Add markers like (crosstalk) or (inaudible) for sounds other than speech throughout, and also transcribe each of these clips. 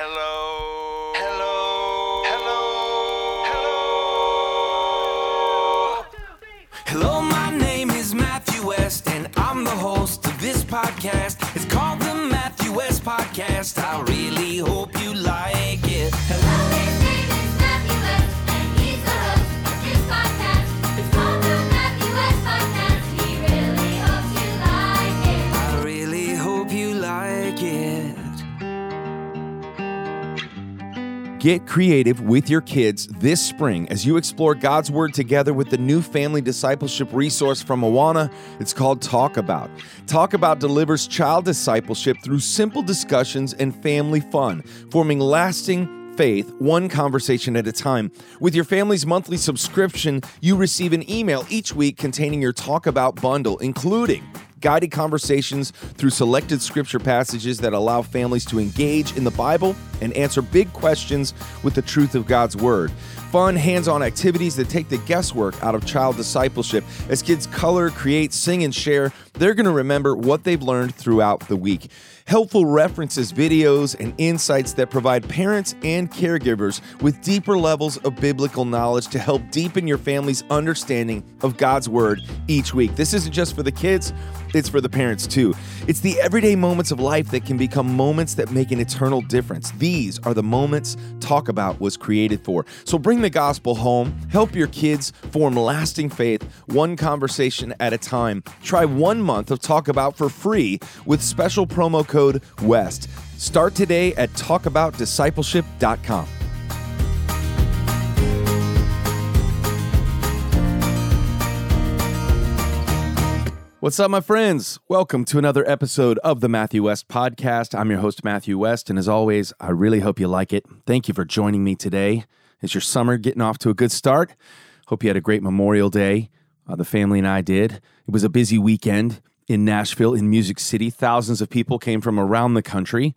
Hello. Hello. Hello. Hello, Hello, my name is Matthew West, and I'm the host of this podcast. It's called the Matthew West Podcast. I really hope Get creative with your kids this spring as you explore God's Word together with the new family discipleship resource from Awana. It's called Talk About. Talk About delivers child discipleship through simple discussions and family fun, forming lasting faith one conversation at a time. With your family's monthly subscription, you receive an email each week containing your Talk About bundle, including guided conversations through selected scripture passages that allow families to engage in the Bible and answer big questions with the truth of God's Word. Fun, hands on activities that take the guesswork out of child discipleship. As kids color, create, sing, and share, they're going to remember what they've learned throughout the week. Helpful references, videos, and insights that provide parents and caregivers with deeper levels of biblical knowledge to help deepen your family's understanding of God's Word each week. This isn't just for the kids, it's for the parents too. It's the everyday moments of life that can become moments that make an eternal difference. These are the moments Talk About was created for. So bring the gospel home, help your kids form lasting faith, one conversation at a time. Try one month of Talk About for free with special promo code WEST. Start today at talkaboutdiscipleship.com. What's up, my friends? Welcome to another episode of the Matthew West Podcast. I'm your host, Matthew West, and as always, I really hope you like it. Thank you for joining me today. Is your summer getting off to a good start? Hope you had a great Memorial Day. Uh, the family and I did. It was a busy weekend in Nashville, in Music City. Thousands of people came from around the country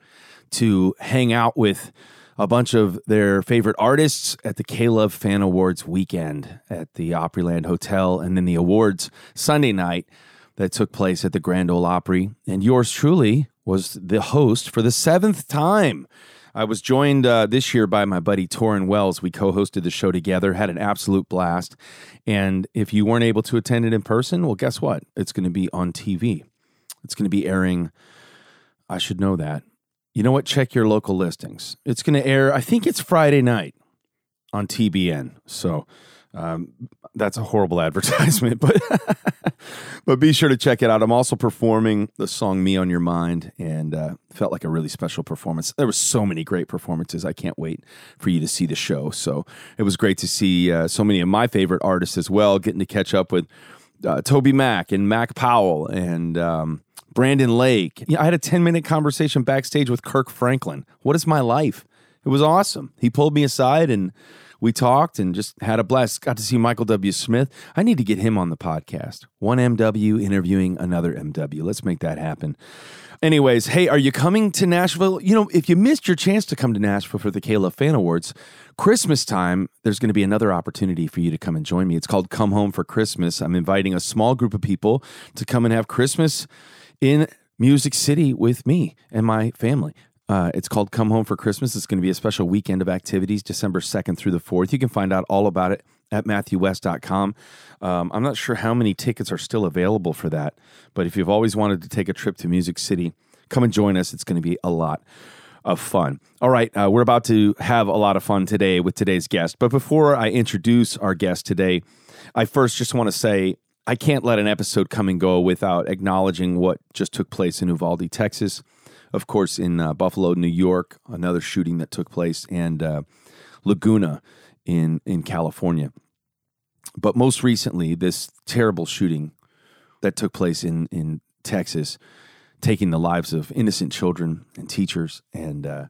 to hang out with a bunch of their favorite artists at the K-Love Fan Awards weekend at the Opryland Hotel, and then the awards Sunday night that took place at the Grand Ole Opry. And yours truly was the host for the seventh time. I was joined uh, this year by my buddy Tauren Wells. We co hosted the show together, had an absolute blast. And if you weren't able to attend it in person, well, guess what? It's going to be on TV. It's going to be airing. I should know that. You know what? Check your local listings. It's going to air, I think it's Friday night on TBN. So um, that's a horrible (laughs) advertisement, but (laughs) but be sure to check it out. I'm also performing the song "Me on Your Mind," and uh, felt like a really special performance. There were so many great performances. I can't wait for you to see the show. So it was great to see uh, so many of my favorite artists as well. Getting to catch up with uh, TobyMac and Mac Powell and. Um, Brandon Lake. Yeah, I had a 10 minute conversation backstage with Kirk Franklin. What is my life? It was awesome. He pulled me aside and we talked and just had a blast. Got to see Michael W. Smith. I need to get him on the podcast. One MW interviewing another MW. Let's make that happen. Anyways, hey, are you coming to Nashville? You know, if you missed your chance to come to Nashville for the K-Love Fan Awards, Christmas time, there's going to be another opportunity for you to come and join me. It's called Come Home for Christmas. I'm inviting a small group of people to come and have Christmas in Music City with me and my family. Uh, it's called Come Home for Christmas. It's going to be a special weekend of activities, December 2nd through the 4th. You can find out all about it at MatthewWest.com. Um, I'm not sure how many tickets are still available for that, but if you've always wanted to take a trip to Music City, come and join us. It's going to be a lot of fun. All right, uh, we're about to have a lot of fun today with today's guest. But before I introduce our guest today, I first just want to say I can't let an episode come and go without acknowledging what just took place in Uvalde, Texas. Of course, in uh, Buffalo, New York, another shooting that took place, and uh, Laguna in in California. But most recently, this terrible shooting that took place in in Texas, taking the lives of innocent children and teachers, and uh,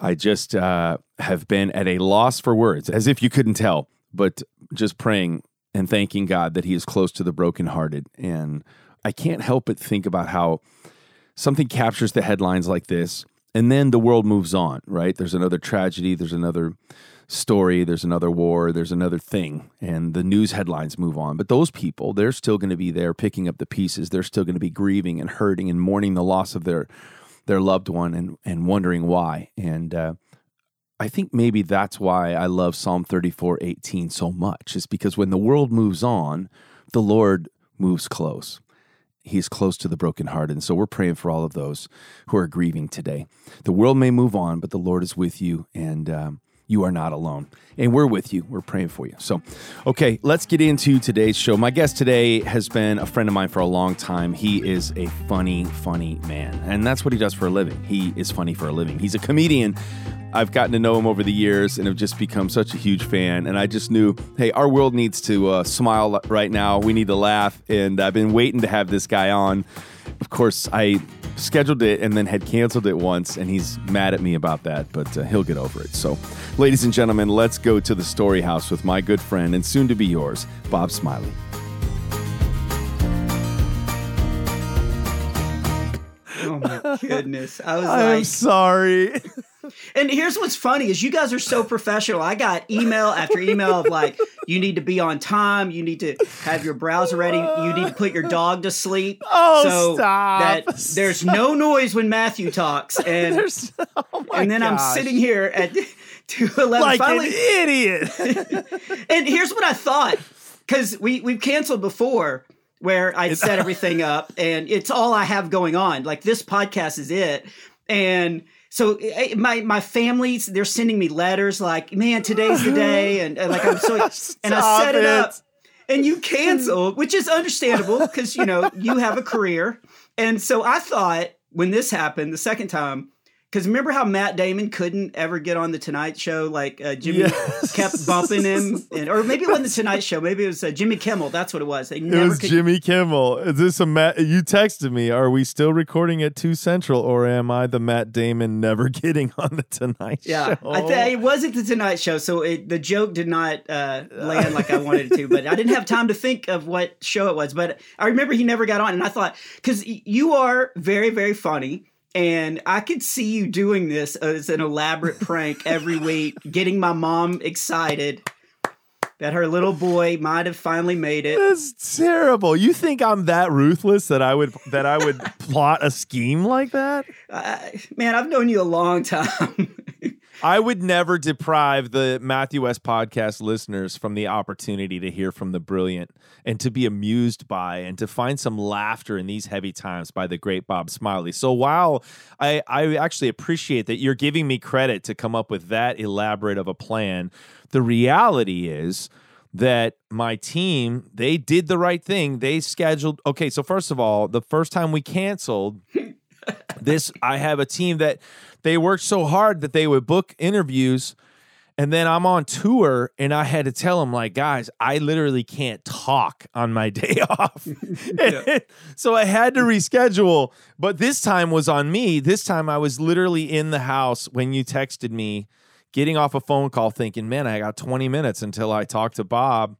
I just uh, have been at a loss for words, as if you couldn't tell, but just praying and thanking God that He is close to the brokenhearted. And I can't help but think about how something captures the headlines like this, and then the world moves on, right? There's another tragedy, there's another story, there's another war, there's another thing, and the news headlines move on. But those people, they're still going to be there picking up the pieces. They're still going to be grieving and hurting and mourning the loss of their their loved one and and wondering why. And uh, I think maybe that's why I love Psalm 34 18 so much, is because when the world moves on, the Lord moves close. He's close to the brokenhearted. And so we're praying for all of those who are grieving today. The world may move on, but the Lord is with you, and um, you are not alone. And we're with you. We're praying for you. So, okay, let's get into today's show. My guest today has been a friend of mine for a long time. He is a funny, funny man. And that's what he does for a living. He is funny for a living. He's a comedian. I've gotten to know him over the years and have just become such a huge fan. And I just knew, hey, our world needs to uh, smile right now. We need to laugh. And I've been waiting to have this guy on. Of course, I scheduled it and then had canceled it once, and he's mad at me about that, but uh, he'll get over it. So, ladies and gentlemen, let's go to the story house with my good friend and soon to be yours, Bob Smiley. Oh my (laughs) goodness. I was I'm like, sorry. (laughs) and here's what's funny is you guys are so professional. I got email after email of like, you need to be on time, you need to have your browser ready, you need to put your dog to sleep. Oh, so stop. that there's no noise when Matthew talks. (laughs) And oh and then I'm sitting here at (laughs) two eleven like finally an idiot. (laughs) and here's what I thought, because we we've canceled before where I set everything up, and it's all I have going on. Like this podcast is it, and so eh, my my family's they're sending me letters like, man, today's the day, (laughs) and, and like I'm so (laughs) and I set it, it. up. And you canceled, which is understandable because you know you have a career, and so I thought when this happened the second time, because remember how Matt Damon couldn't ever get on the Tonight Show, like uh, Jimmy Yes. kept bumping him, and, or maybe it wasn't the Tonight Show, maybe it was uh, Jimmy Kimmel. That's what it was. It was could. Jimmy Kimmel. Is this a Matt? You texted me. Are we still recording at two central, or am I the Matt Damon never (laughs) getting on the Tonight yeah, Show? I th- it wasn't the Tonight Show, so it, the joke did not uh, land like I wanted it to. But I didn't have time to think of what show it was. But I remember he never got on, and I thought because you are very, very funny, and I could see you doing this as an elaborate prank every week, getting my mom excited that her little boy might have finally made it. That's terrible. You think I'm that ruthless that I would that I would (laughs) plot a scheme like that? Uh, man, I've known you a long time. (laughs) I would never deprive the Matthew West podcast listeners from the opportunity to hear from the brilliant and to be amused by and to find some laughter in these heavy times by the great Bob Smiley. So while I, I actually appreciate that you're giving me credit to come up with that elaborate of a plan, the reality is that my team they did the right thing they scheduled okay so first of all the first time we canceled (laughs) this i have a team that they worked so hard that they would book interviews. And then i'm on tour and i had to tell them like guys i literally can't talk on my (laughs) day off. (laughs) (laughs) So i had to reschedule but this time was on me. This time i was literally in the house when you texted me getting off a phone call thinking man i got 20 minutes until i talk to bob.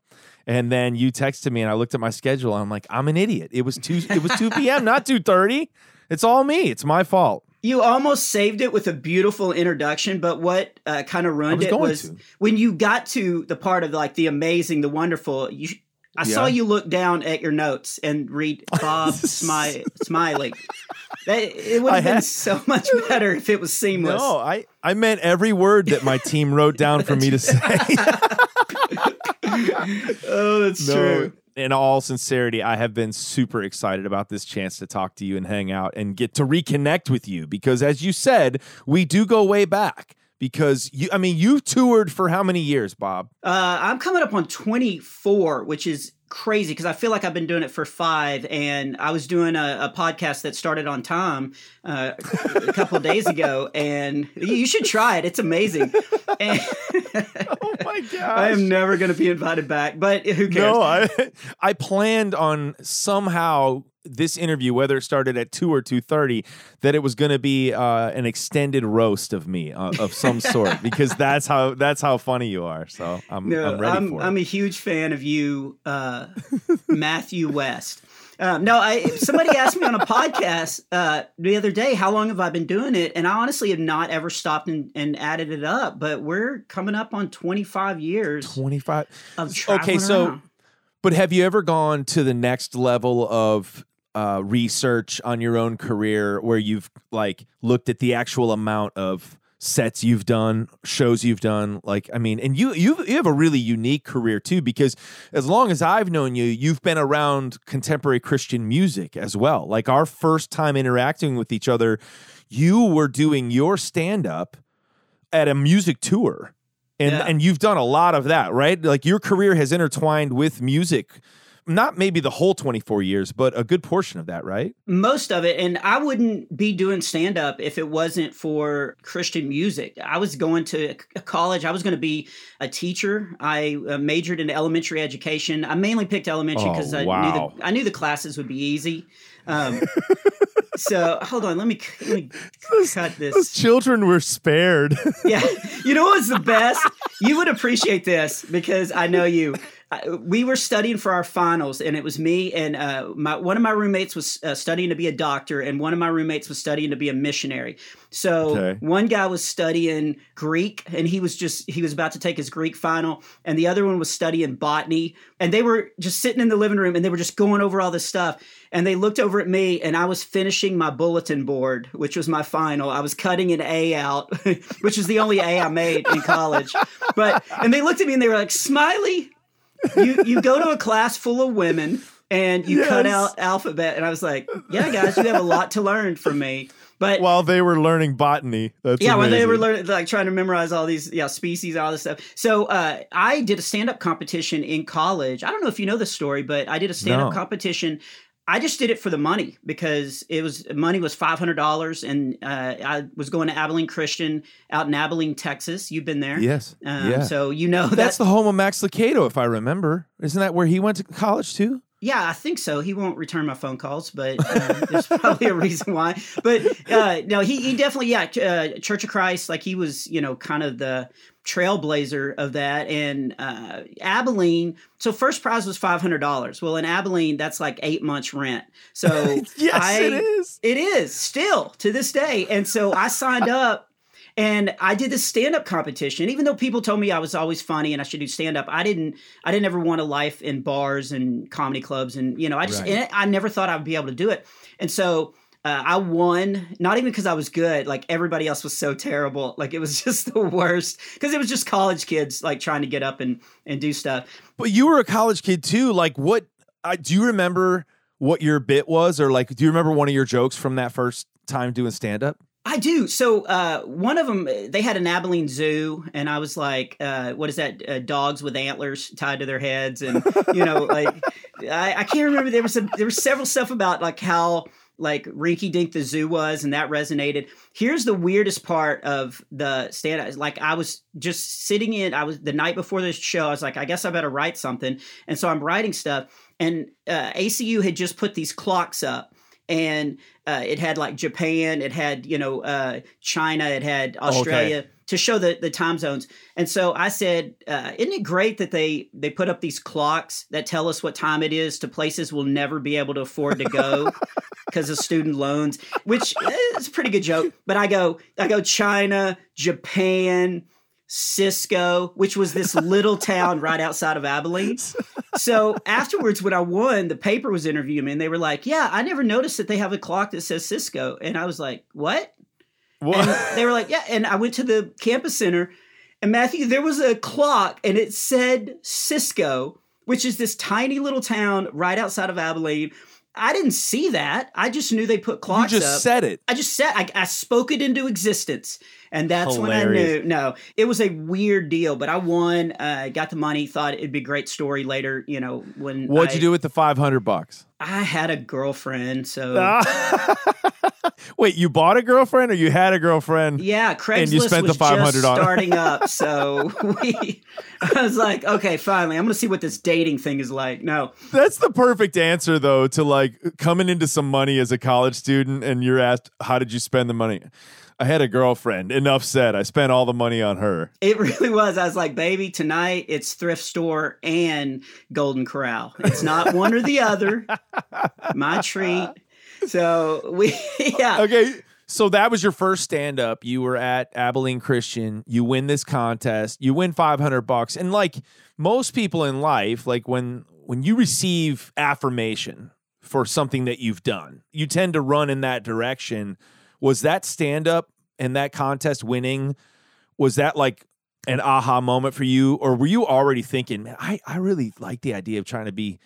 And then you texted me and i looked at my schedule. And i'm like i'm an idiot. It was 2 it was 2 p.m not 2.30 it's all me. It's my fault You almost saved it with a beautiful introduction, but what uh, kind of ruined was it was to. when you got to the part of like the amazing, the wonderful. You, I saw you look down at your notes and read (laughs) Bob Smi- Smiley. That, it would have been had- so much better if it was seamless. No, I, I meant every word that my team wrote down for (laughs) me to say. (laughs) Oh, that's No, true. In all sincerity, I have been super excited about this chance to talk to you and hang out and get to reconnect with you because, as you said, we do go way back. Because you, I mean, you've toured for how many years, Bob? Uh, I'm coming up on 24, which is crazy because I feel like I've been doing it for five. And I was doing a, a podcast that started on time uh, a couple days ago, and you you should try it. It's amazing. (laughs) And Oh my gosh! (laughs) I am never going to be invited back, but who cares? No, I (laughs) I planned on somehow this interview, whether it started at two or two thirty, that it was going to be uh, an extended roast of me uh, of some (laughs) sort because that's how that's how funny you are. So I'm, No, I'm ready I'm, for I'm a huge fan of you, uh, (laughs) Matthew West. Um, no, I somebody asked me on a podcast uh, the other day, how long have I been doing it? And I honestly have not ever stopped and, and added it up, but we're coming up on 25 years Twenty five. of traveling Okay, so around. but have you ever gone to the next level of uh, research on your own career where you've like looked at the actual amount of sets you've done, shows you've done? Like, I mean, and you you you have a really unique career too because as long as I've known you, you've been around contemporary Christian music as well. Like our first time interacting with each other, you were doing your stand up at a music tour. And Yeah. and you've done a lot of that, right? Like your career has intertwined with music. Not maybe the whole 24 years, but a good portion of that, right? most of it and i wouldn't be doing stand up if it wasn't for christian music i was going to college i was going to be a teacher i uh, majored in elementary education i mainly picked elementary Oh, because I, wow. knew the, I knew the classes would be easy um, (laughs) so hold on let me, let me cut this children were spared. yeah. (laughs) You know what's the best? You would appreciate this because I know you. We were studying for our finals, and it was me and uh, my one of my roommates was uh, studying to be a doctor, and one of my roommates was studying to be a missionary. So Okay. one guy was studying Greek, and he was just he was about to take his Greek final, and the other one was studying botany, and they were just sitting in the living room, and they were just going over all this stuff, and they looked over at me, and I was finishing my bulletin board, which was my final. I was cutting an A out, (laughs) which is the only A I made in college. But and they looked at me and they were like, "Smiley, you you go to a class full of women and you cut out alphabet." And I was like, "Yeah, guys, you have a lot to learn from me." But While they were learning botany. That's yeah, when they were learning, like trying to memorize all these yeah species, all this stuff. So uh, I did a stand up competition in college. I don't know if you know this story, but I did a stand up No. competition. I just did it for the money because it was money was five hundred dollars, and uh, I was going to Abilene Christian out in Abilene, Texas. You've been there, Yes. Um, yeah. So you know That's that. the home of Max Lucado, if I remember. Isn't that where he went to college too? Yeah, I think so. He won't return my phone calls, but uh, there's (laughs) probably a reason why. But uh, no, he, he definitely, yeah, uh, Church of Christ, like he was, you know, kind of the trailblazer of that. And uh, Abilene, so first prize was $500. Well, in Abilene, that's like eight months rent. So (laughs) Yes, I, it is. It is still to this day. And so I signed up and I did this stand-up competition. Even though people told me I was always funny and I should do stand-up, I didn't I didn't ever want a life in bars and comedy clubs and you know, I just Right. I never thought I would be able to do it. And so uh, I won, not even because I was good. Like everybody else was so terrible. Like it was (laughs) just the worst because it was just college kids like trying to get up and and do stuff. But you were a college kid too. Like, what? I do you remember what your bit was, or like, do you remember one of your jokes from that first time doing stand up? I do. So uh, one of them, they had an Abilene Zoo, and I was like, uh, "What is that? Uh, dogs with antlers tied to their heads?" And you know, like (laughs) I, I can't remember. There was some, there was several stuff about like how like Rinky Dink the zoo was, and that resonated. Here's the weirdest part of the stand. Like I was just sitting in. I was the night before the show. I was like, I guess I better write something, and so I'm writing stuff. And uh, ACU had just put these clocks up and uh, it had like Japan, it had you know uh, China, it had Australia to show the the time zones. And so I said, uh, isn't it great that they they put up these clocks that tell us what time it is to places we'll never be able to afford to go (laughs) because of student loans, which is a pretty good joke. But I go I go China, Japan. Cisco, which was this little town right outside of Abilene. So afterwards, when I won, the paper was interviewing me, and they were like, "Yeah, I never noticed that they have a clock that says Cisco." And I was like, "What?" And they were like, "Yeah." And I went to the campus center, and Matthew, there was a clock, and it said Cisco, which is this tiny little town right outside of Abilene. I didn't see that. I just knew they put you clocks just up. said it. I just said I, I spoke it into existence, and that's when I knew. No, it was a weird deal, but I won. Uh, got the money. Thought it'd be a great story later. You know when What'd I, you do with the five hundred bucks? I had a girlfriend, so (laughs) Wait, you bought a girlfriend, or you had a girlfriend? yeah, Craigslist And you spent the was $500 just on starting up. (laughs) So we, (laughs) I was like, okay, finally, I'm gonna see what this dating thing is like. No, That's the perfect answer, though, to like coming into some money as a college student, and you're asked, "How did you spend the money?" I had a girlfriend. Enough said. I spent all the money on her. it really was. I was like, baby, tonight it's thrift store and Golden Corral. It's not one or the other. My treat. So we, (laughs) yeah. Okay. So that was your first stand up. You were at Abilene Christian. You win this contest. You win 500 bucks. And like most people in life, like when when you receive affirmation for something that you've done. You tend to run in that direction. Was that stand up and that contest winning? Was that like an aha moment for you? Or were you already thinking, man, I, I really like the idea of trying to be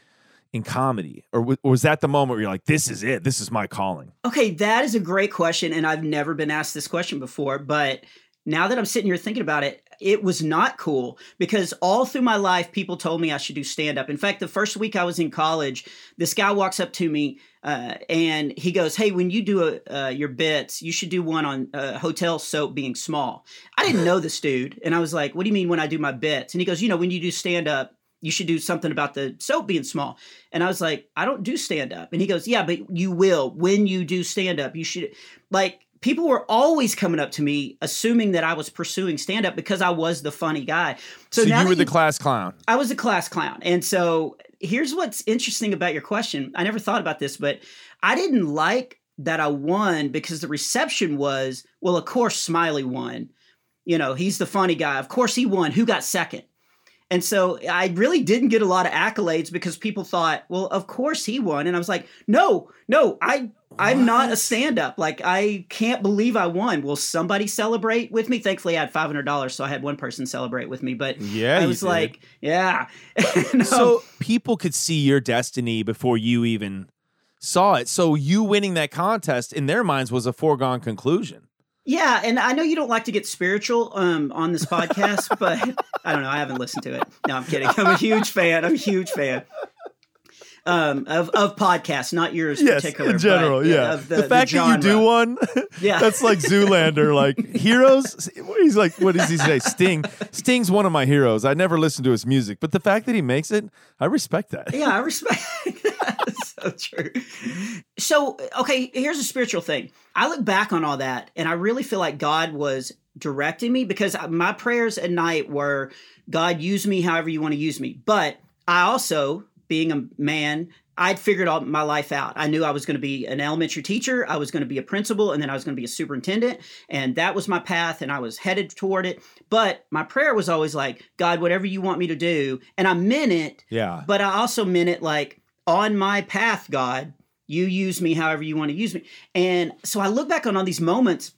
in comedy? Or, w- or was that the moment where you're like, this is it? This is my calling? Okay, that is a great question, and I've never been asked this question before. But now that I'm sitting here thinking about it, it was not cool because all through my life, people told me I should do stand up. In fact, the first week I was in college, this guy walks up to me uh, and he goes, "Hey, when you do a, uh, your bits, you should do one on uh, hotel soap being small." I didn't know this dude, and I was like, "What do you mean when I do my bits?" And he goes, "You know, when you do stand up." You should do something about the soap being small. And I was like, I don't do stand up. And he goes, Yeah, but you will. When you do stand up, you should like people were always coming up to me assuming that I was pursuing stand up because I was the funny guy. So, So, you were the class clown. I was a class clown. And so here's what's interesting about your question. I never thought about this, but I didn't like that I won because the reception was, well, of course Smiley won. You know, he's the funny guy. Of course he won. Who got second? And so I really didn't get a lot of accolades because people thought, well, of course he won. And I was like, no, no, I I'm not a stand-up. Like I can't believe I won. Will somebody celebrate with me? Thankfully I had five hundred dollars, so I had one person celebrate with me. But Yeah, I was like, yeah. (laughs) And, um, So people could see your destiny before you even saw it. So you winning that contest in their minds was a foregone conclusion. Yeah, and I know you don't like to get spiritual um, on this podcast, but I don't know. I haven't listened to it. No, I'm kidding. I'm a huge fan. I'm a huge fan um, of of podcasts, not yours yes, particular. in but, yeah. The, fact that you do one, (laughs) Yeah. that's like Zoolander. Like (laughs) heroes, he's like, what does he say? Sting. Sting's one of my heroes. I never listened to his music, but the fact that he makes it, I respect that. Yeah, I respect (laughs) that. so true. So, okay, here's a spiritual thing. I look back on all that and I really feel like God was directing me because my prayers at night were God, use me however you want to use me. But I also, being a man, I'd figured all my life out. I knew I was going to be an elementary teacher, I was going to be a principal, and then I was going to be a superintendent. And that was my path, and I was headed toward it. But my prayer was always like, God, whatever you want me to do. And I meant it, Yeah. but I also meant it like on my path, God, you use me however you want to use me. And so I look back on all these moments.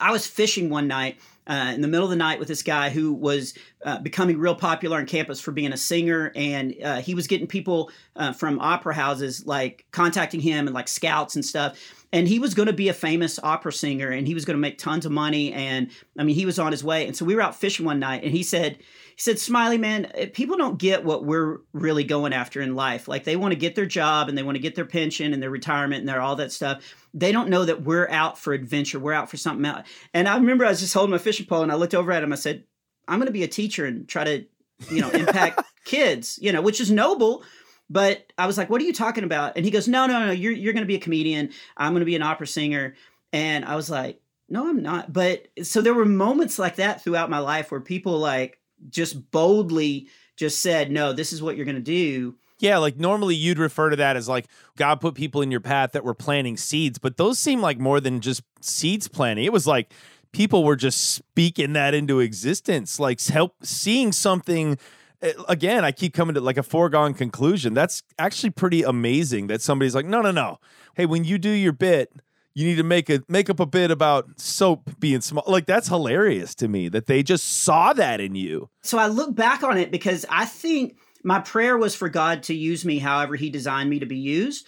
I was fishing one night uh, in the middle of the night with this guy who was uh, becoming real popular on campus for being a singer, and uh, he was getting people uh, from opera houses like contacting him and like scouts and stuff. And he was going to be a famous opera singer, and he was going to make tons of money. And I mean, he was on his way. And so we were out fishing one night, and he said, he said, Smiley, man, eh, people don't get what we're really going after in life. Like they want to get their job and they want to get their pension and their retirement and their all that stuff. They don't know that we're out for adventure. We're out for something else. And I remember I was just holding my fishing pole and I looked over at him. I said, I'm going to be a teacher and try to, you know, impact (laughs) kids, you know, which is noble. But I was like, what are you talking about? And he goes, no, no, no, you're, you're going to be a comedian. I'm going to be an opera singer. And I was like, no, I'm not. But so there were moments like that throughout my life where people like just boldly just said, no, this is what you're going to do. Yeah, like normally you'd refer to that as like God put people in your path that were planting seeds, but those seem like more than just seeds planting. It was like people were just speaking that into existence, like help seeing something. eh, Again, I keep coming to like a foregone conclusion. That's actually pretty amazing that somebody's like, no, no, no. Hey, when you do your bit, you need to make a make up a bit about soap being small. Like that's hilarious to me that they just saw that in you. So I look back on it because I think my prayer was for God to use me however He designed me to be used.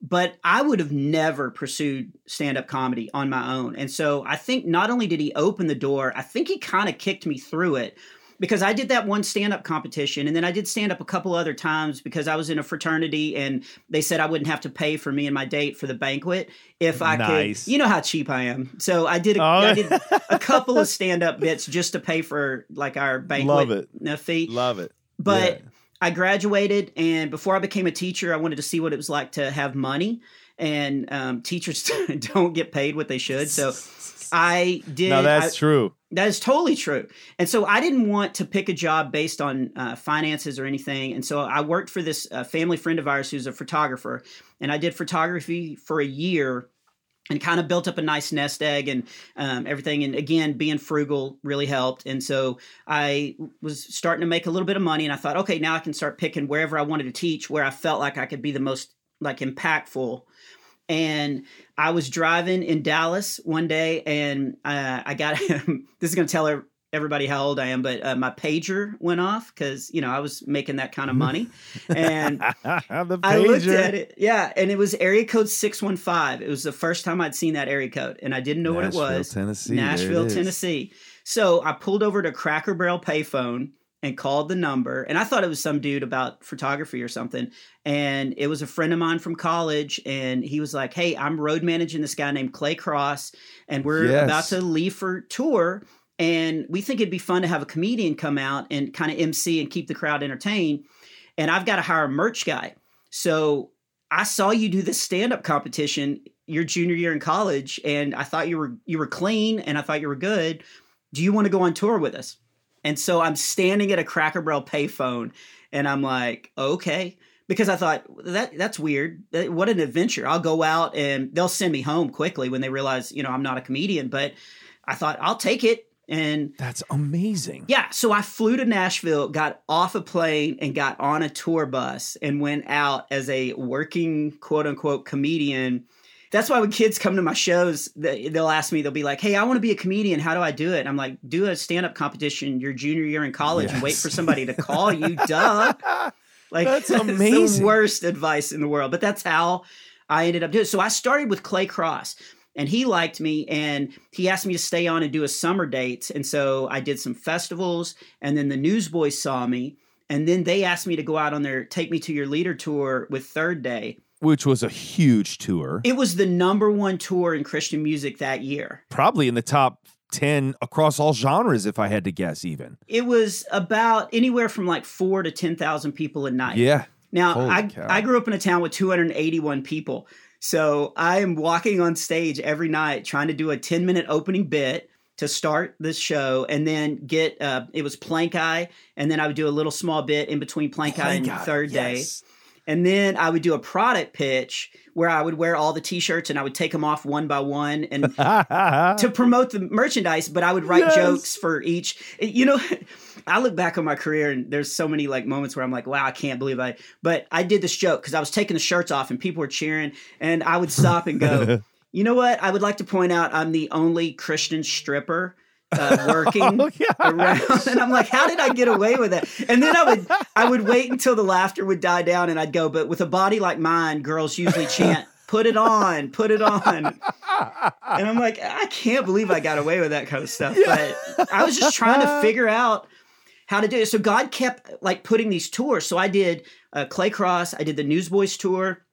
But I would have never pursued stand up comedy on my own. And so I think not only did He open the door, I think He kind of kicked me through it because I did that one stand up competition and then I did stand up a couple other times because I was in a fraternity and they said I wouldn't have to pay for me and my date for the banquet if I Nice. could. You know how cheap I am. So I did a, Oh. I did a (laughs) couple of stand up bits just to pay for like our banquet Love it. fee. Love it. But Yeah. I graduated, and before I became a teacher, I wanted to see what it was like to have money. And um, teachers (laughs) don't get paid what they should, so I did. No, that's I- true. that is totally true. And so I didn't want to pick a job based on uh, finances or anything. And so I worked for this uh, family friend of ours who's a photographer. And I did photography for a year and kind of built up a nice nest egg and um, everything. And again, being frugal really helped. And so I was starting to make a little bit of money. And I thought, okay, now I can start picking wherever I wanted to teach, where I felt like I could be the most like impactful. And I was driving in Dallas one day, and uh, I got (laughs) this is going to tell her- everybody how old I am, but uh, my pager went off because you know I was making that kind of money, and (laughs) I looked at it, yeah, and it was area code six one five. It was the first time I'd seen that area code, and I didn't know Nashville, what it was. Tennessee. Nashville. Tennessee. So I pulled over to Cracker Barrel payphone and called the number, and I thought it was some dude about photography or something. And it was a friend of mine from college, and he was like, "Hey, I'm road managing this guy named Clay Cross, and we're Yes. about to leave for tour." And we think it'd be fun to have a comedian come out and kind of MC and keep the crowd entertained. And I've got to hire a merch guy. So I saw you do this stand-up competition your junior year in college, and I thought you were you were clean, and I thought you were good. Do you want to go on tour with us? And so I'm standing at a Cracker Barrel payphone, and I'm like, okay, because I thought that that's weird. What an adventure! I'll go out, and they'll send me home quickly when they realize you know I'm not a comedian. But I thought I'll take it, and That's amazing. yeah, so I flew to Nashville, got off a plane, and got on a tour bus and went out as a working quote unquote comedian. That's why when kids come to my shows, they- they'll ask me, they'll be like, Hey, I want to be a comedian. How do I do it? I'm like, Do a stand up competition your junior year in college and wait for somebody to call you. (laughs) Duh. Like, That's (laughs) amazing. the worst advice in the world. But that's how I ended up doing it. So I started with Clay Cross and he liked me and he asked me to stay on and do a summer dates and so i did some festivals and then the newsboys saw me and then they asked me to go out on their take me to your leader tour with third day Which was a huge tour. it was the number one tour in christian music that year Probably in the top 10 across all genres, if I had to guess, even. it was about anywhere from like four to 10000 people a night Yeah. Now, Holy I, cow. I grew up in a town with 281 people. So I am walking on stage every night trying to do a 10 minute opening bit to start this show and then get, uh, it was Plankeye. And then I would do a little small bit in between Plank, Eye and Eye, Third Day. And then I would do a product pitch where I would wear all the t shirts and I would take them off one by one and (laughs) to promote the merchandise, but I would write Yes. jokes for each. You know, (laughs) I look back on my career and there's so many like moments where I'm like, wow, I can't believe I. But I did this joke because I was taking the shirts off and people were cheering, and I would stop and go, (laughs) you know what? I would like to point out I'm the only Christian stripper. Uh, (laughs) working Oh, yeah. around and I'm like how did I get away with that and then I would I would wait until the laughter would die down and I'd go but with a body like mine girls usually chant put it on put it on and I'm like, I can't believe I got away with that kind of stuff. But I was just trying to (laughs) figure out how to do it. So God kept like putting these tours. So I did uh, Clay Cross, I did the Newsboys tour.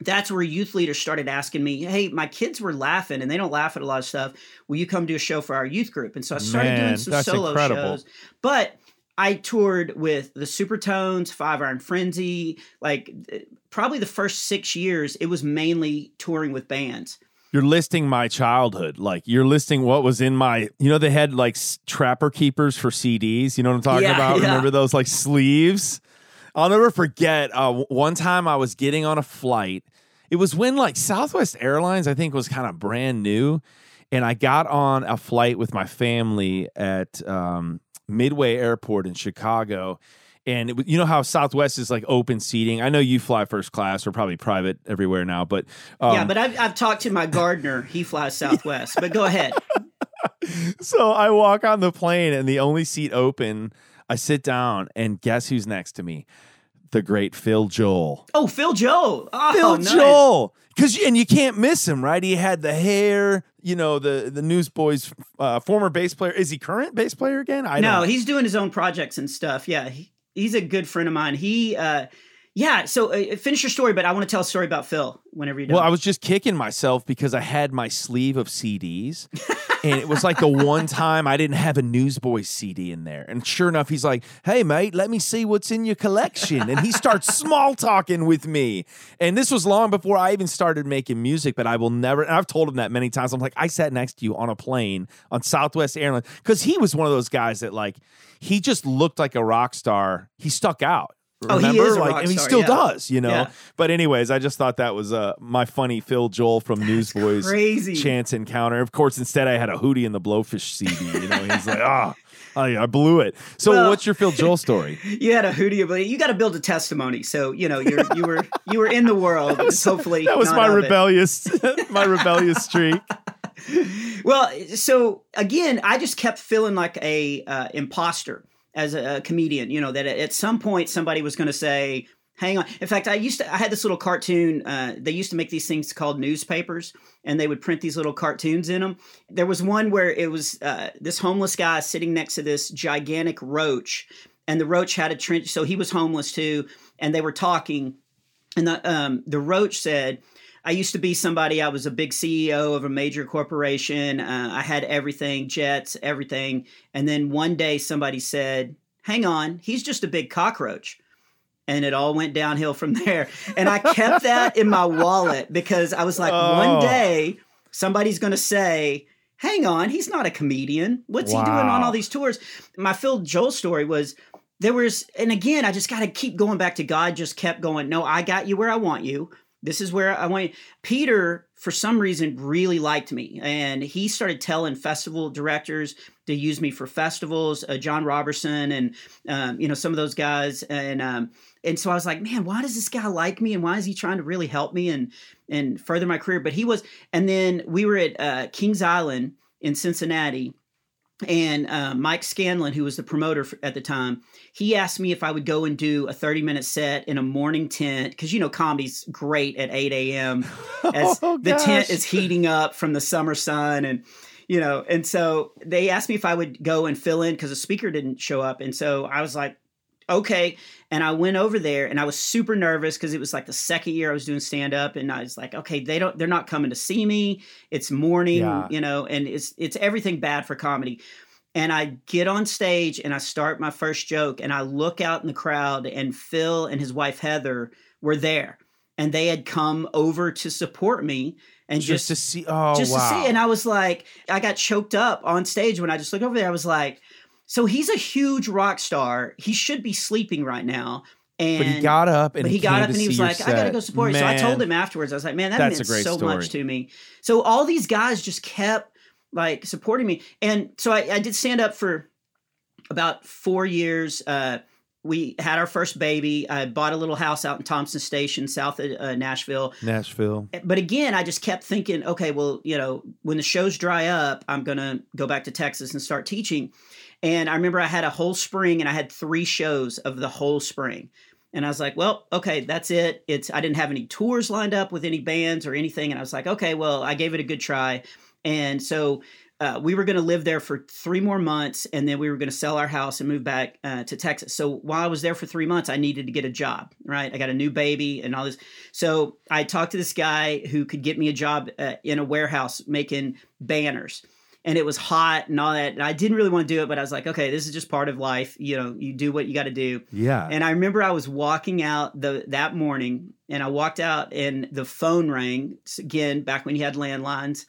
That's where youth leaders started asking me, "Hey, my kids were laughing, and they don't laugh at a lot of stuff. Will you come do a show for our youth group?" And so I started Man, doing some solo incredible. shows. But I toured with the Supertones, Five Iron Frenzy. Like uh, probably the first six years, it was mainly touring with bands. You're listing my childhood. Like you're listing what was in my, you know, they had like trapper keepers for CDs. You know what I'm talking Yeah, about? yeah. Remember those like sleeves? I'll never forget. Uh, one time I was getting on a flight. It was when like Southwest Airlines, I think, was kind of brand new, and I got on a flight with my family at um, Midway Airport in Chicago. And it, you know how Southwest is like open seating. I know you fly first class or probably private everywhere now, but um, yeah, but I've, I've talked to my gardener. He flies (laughs) Southwest. But go ahead. (laughs) So I walk on the plane and the only seat open, I sit down and guess who's next to me? The great Phil Joel. Oh, Phil Joel. Oh, Phil nice. Joel. Cause and you can't miss him, right? He had the hair, you know, the the Newsboys uh, former bass player. Is he current bass player again? I No, he's doing his own projects and stuff. Yeah, he, he's a good friend of mine. He, uh, yeah. So uh, finish your story, but I want to tell a story about Phil whenever you're. Well, I was just kicking myself because I had my sleeve of CDs. (laughs) and it was like the one time I didn't have a Newsboys CD in there. And sure enough, he's like, Hey, mate, let me see what's in your collection. And he starts (laughs) small talking with me. And this was long before I even started making music, but I will never, and I've told him that many times. I'm like, I sat next to you on a plane on Southwest Airlines because he was one of those guys that, like, he just looked like a rock star. He stuck out. Oh, he Remember? is a like, rock and he still yeah. does, you know. Yeah. But anyways, I just thought that was uh, my funny Phil Joel from Newsboys crazy. chance encounter. Of course, instead I had a Hootie and the Blowfish CD. You know, he's like, (laughs) ah, I, I blew it. So, Well- what's your Phil Joel story? (laughs) You had a hootie, but you got to build a testimony. So you know you're you were you were in the world. (laughs) hopefully, That was not my of it. rebellious, my rebellious streak. Well, so again, I just kept feeling like a uh, imposter as a, comedian. You know that at some point somebody was going to say, "Hang on." In fact, I used to. I had this little cartoon. Uh, they used to make these things called newspapers, and they would print these little cartoons in them. There was one where it was uh, this homeless guy sitting next to this gigantic roach, and the roach had a trench. So he was homeless too, and they were talking, and the um, the roach said. I used to be somebody. I was a big CEO of a major corporation. Uh, I had everything, jets, everything. And then one day somebody said, "Hang on, he's just a big cockroach." And it all went downhill from (laughs) there. And I kept that in my wallet because I was like, Oh. one day somebody's going to say, "Hang on, he's not a comedian. What's he doing on all these tours?" My Phil Joel story was there was, and again, I just got to keep going back to God. Just kept going. No, I got you where I want you. This is where I you. Peter, for some reason, really liked me, and he started telling festival directors to use me for festivals. Uh, John Robertson and um, you know some of those guys, and um, and so I was like, man, why does this guy like me, and why is he trying to really help me and and further my career? But he was, and then we were at uh, Kings Island in Cincinnati, and uh, Mike Scanlon, who was the promoter at the time, he asked me if I would go and do a 30 minute set in a morning tent because you know comedy's great at 8 a.m. (laughs) as Oh, the tent is heating up from the summer sun and you know and so they asked me if I would go and fill in because the speaker didn't show up and so I was like okay and I went over there and I was super nervous because it was like the second year I was doing stand up and I was like okay they don't they're not coming to see me. It's morning Yeah. you know and it's it's everything bad for comedy. And I get on stage and I start my first joke and I look out in the crowd and Phil and his wife Heather were there and they had come over to support me and Just just to see, oh just wow, to see. and I was like I got choked up on stage when I just looked over there. I was like so he's a huge rock star he should be sleeping right now and but he got up and but he came got up to and he was like, I gotta go support you. So I told him afterwards, I was like, man, that meant so story. much to me. So all these guys just kept like supporting me. And so I, I did stand up for about four years. Uh, we had our first baby. I bought a little house out in Thompson Station, south of uh, Nashville Nashville. but again, I just kept thinking, okay, well, you know, when the shows dry up, I'm gonna go back to Texas and start teaching. And I remember I had a whole spring, and I had three shows of the whole spring. And I was like, well, okay, that's it. It's I didn't have any tours lined up with any bands or anything, and I was like, okay, well, I gave it a good try. And so uh, we were going to live there for three more months, and then we were going to sell our house and move back uh, to Texas. So while I was there for three months, I needed to get a job. Right, I got a new baby and all this. So I talked to this guy who could get me a job uh, in a warehouse making banners. And it was hot and all that. And I didn't really want to do it, but I was like, okay, this is just part of life. You know, you do what you got to do. Yeah. And I remember I was walking out the that morning, and I walked out, and the phone rang again back when you had landlines,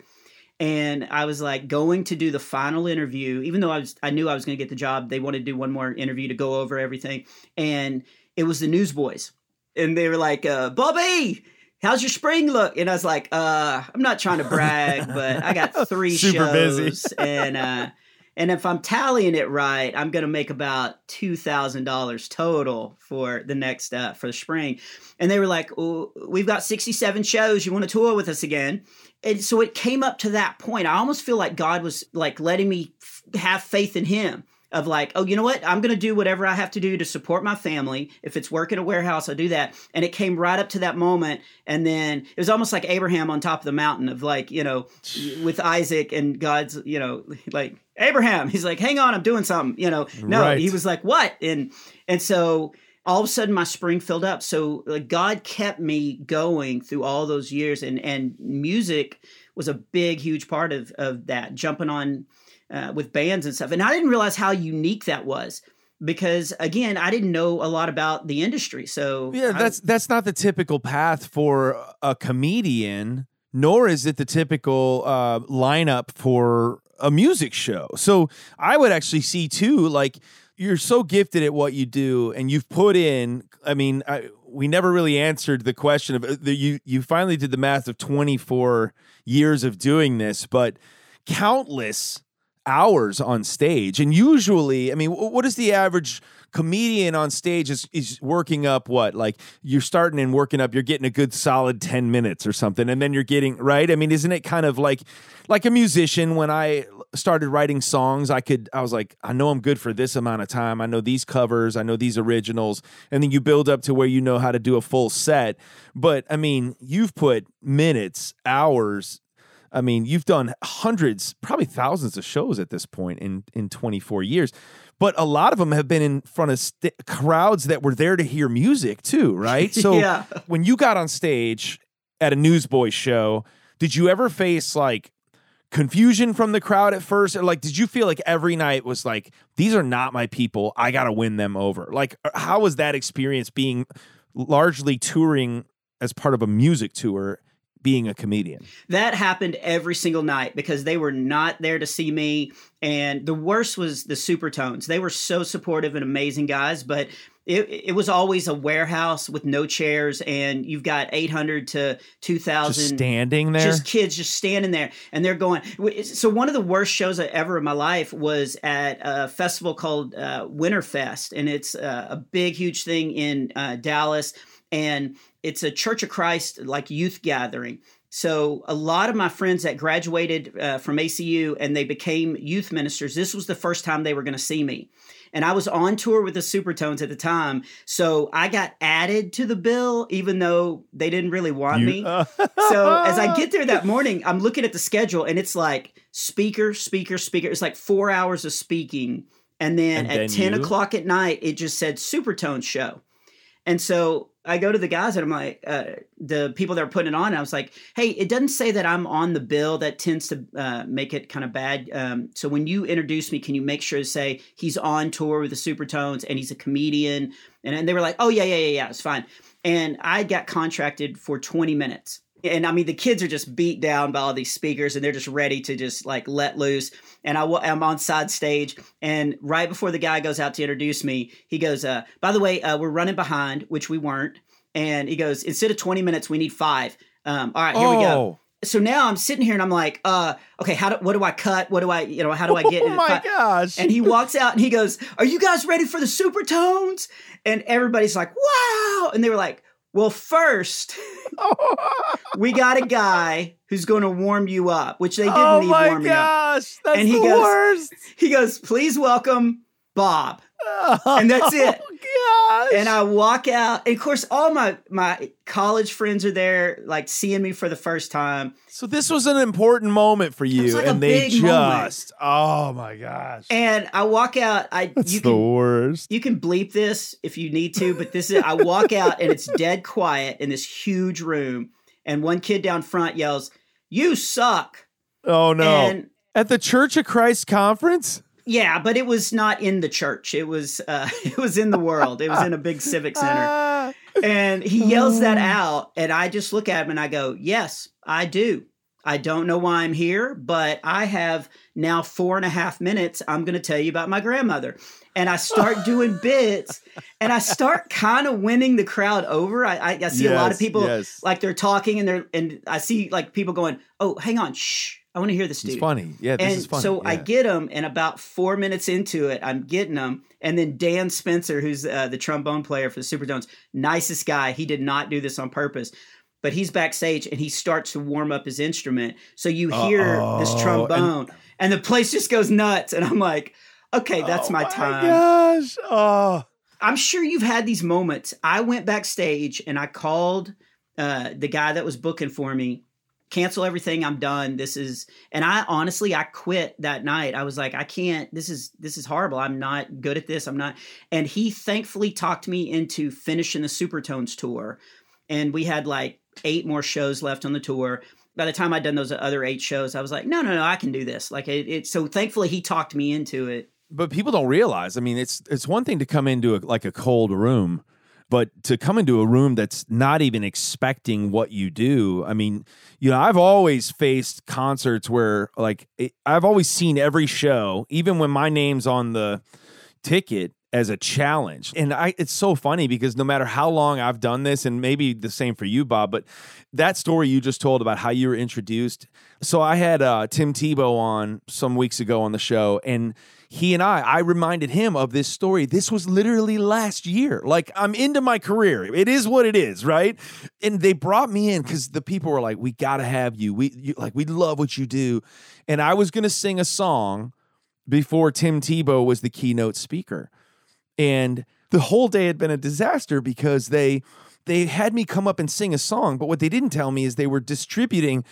and I was like going to do the final interview, even though I was I knew I was going to get the job. They wanted to do one more interview to go over everything, and it was the Newsboys, and they were like, uh, "Bobby." How's your spring look? And I was like, uh, I'm not trying to brag, but I got (laughs) three shows, and uh, and if I'm tallying it right, I'm gonna make about two thousand dollars total for the next uh, for the spring. And they were like, "We've got 67 shows. You want to tour with us again?" And so it came up to that point. I almost feel like God was like letting me f- have faith in Him. Of like, oh, you know what? I'm gonna do whatever I have to do to support my family. If it's work in a warehouse, I'll do that. And it came right up to that moment, and then it was almost like Abraham on top of the mountain of like, you know, with Isaac and God's, you know, like Abraham. He's like, hang on, I'm doing something. You know, no, Right. he was like, what? And and so all of a sudden my spring filled up. So like God kept me going through all those years, and and music was a big, huge part of of that. Jumping on uh, with bands and stuff, and I didn't realize how unique that was because again, I didn't know a lot about the industry. So Yeah, I- that's that's not the typical path for a comedian, nor is it the typical uh, lineup for a music show. So I would actually see too, like you're so gifted at what you do, and you've put in. I mean, I, we never really answered the question of uh, the, you. You finally did the math of 24 years of doing this, but countless hours on stage. And usually, I mean, what is the average comedian on stage is, is working up what? Like you're starting and working up, you're getting a good solid 10 minutes or something. And then you're getting, right? I mean, isn't it kind of like like a musician when I started writing songs, I could I was like, I know I'm good for this amount of time. I know these covers, I know these originals. And then you build up to where you know how to do a full set. But I mean, you've put minutes, hours, I mean, you've done hundreds, probably thousands of shows at this point in in 24 years. But a lot of them have been in front of st- crowds that were there to hear music too, right? (laughs) So Yeah. when you got on stage at a Newsboys show, did you ever face like confusion from the crowd at first or like did you feel like every night was like these are not my people i gotta win them over like uh, how was that experience being largely touring as part of a music tour being a comedian That happened every single night because they were not there to see me. And the worst was the Supertones. They were so supportive and amazing guys, but it, it was always a warehouse with no chairs, and you've got 800 to 2,000 just standing there just kids just standing there and they're going so one of the worst shows I ever in my life was at a festival called uh, winterfest and it's uh, a big huge thing in uh, dallas and it's a church of christ like youth gathering so a lot of my friends that graduated uh, from acu and they became youth ministers this was the first time they were going to see me and I was on tour with the Supertones at the time, so I got added to the bill, even though they didn't really want You- me. (laughs) So as I get there that morning, I'm looking at the schedule and it's like speaker, speaker, speaker. It's like four hours of speaking. And then And at then 10 you? o'clock at night, it just said Supertone show. And so I go to the guys and I'm like, uh, the people that are putting it on, I was like, hey, it doesn't say that I'm on the bill. That tends to uh, make it kind of bad. Um, so when you introduce me, can you make sure to say he's on tour with the Supertones and he's a comedian? And, and they were like, oh, yeah, yeah, yeah, yeah, it's fine. And I got contracted for 20 minutes. And I mean, the kids are just beat down by all these speakers and they're just ready to just like let loose. And I, I'm on side stage. And right before the guy goes out to introduce me, he goes, uh, by the way, uh, we're running behind, which we weren't. And he goes, instead of 20 minutes, we need five. Um, all right, here we go. oh So now I'm sitting here and I'm like, uh, okay, how do, what do I cut? What do I, you know, how do I get oh in my gosh and he walks out and he goes, Are you guys ready for the Supertones? And everybody's like, Wow. And they were like, Well, first, (laughs) we got a guy who's going to warm you up, which they didn't oh need my warming up. gosh that's And he the goes- worst He goes, Please welcome Bob. And that's (laughs) oh, it. oh gosh And I walk out. And of course, all my, my college friends are there, like seeing me for the first time. So this was an important moment for you, like and they big moment. just oh my gosh, And I walk out. I that's you the can worst. You can bleep this if you need to, but this is I walk out and it's dead quiet in this huge room, and one kid down front yells, "You suck!" Oh no! And At the Church of Christ conference, yeah, but it was not in the church. It was uh, (laughs) it was in the world. It was in a big civic center, Ah, and he yells that out, and I just look at him and I go, "Yes, I do." I don't know why I'm here, but I have now four and a half minutes. I'm going to tell you about my grandmother. And I start doing (laughs) bits and I start kind of winning the crowd over. I, I, I see a lot of people yes. like they're talking and they're, and I see like people going, Oh, hang on. Shh. I want to hear this dude. it's funny. Yeah, this and is funny. so I get them, and about four minutes into it, I'm getting them. And then Dan Spencer, who's uh, the trombone player for the Supertones, nicest guy. He did not do this on purpose, but he's backstage and he starts to warm up his instrument. So you hear this Uh-oh, trombone, and, the place just goes nuts. And I'm like, okay, that's oh my my time. Gosh, oh, I'm sure you've had these moments. I went backstage and I called uh, the guy that was booking for me. Cancel everything. I'm done. This is, and I honestly, I quit that night. I was like, I can't. This is this is horrible. I'm not good at this. I'm not. And he thankfully talked me into finishing the Supertones tour, and we had like eight more shows left on the tour. By the time I'd done those other eight shows, I was like, no, no, no, I can do this. Like it. it so thankfully, he talked me into it. but people don't realize. I mean, it's it's one thing to come into a, like a cold room, but to come into a room that's not even expecting what you do. I mean, you know, I've always faced concerts where like I've always seen every show, even when my name's on the ticket as a challenge. And I it's so funny because no matter how long I've done this and maybe the same for you Bob, but that story you just told about how you were introduced. So I had uh, Tim Tebow on some weeks ago on the show and he and I, I reminded him of this story. This was literally last year. Like, I'm into my career. It is what it is, right? And they brought me in because the people were like, "We got to have you. We you, like, we love what you do." And I was gonna sing a song before Tim Tebow was the keynote speaker, and the whole day had been a disaster because they they had me come up and sing a song, but what they didn't tell me is they were distributing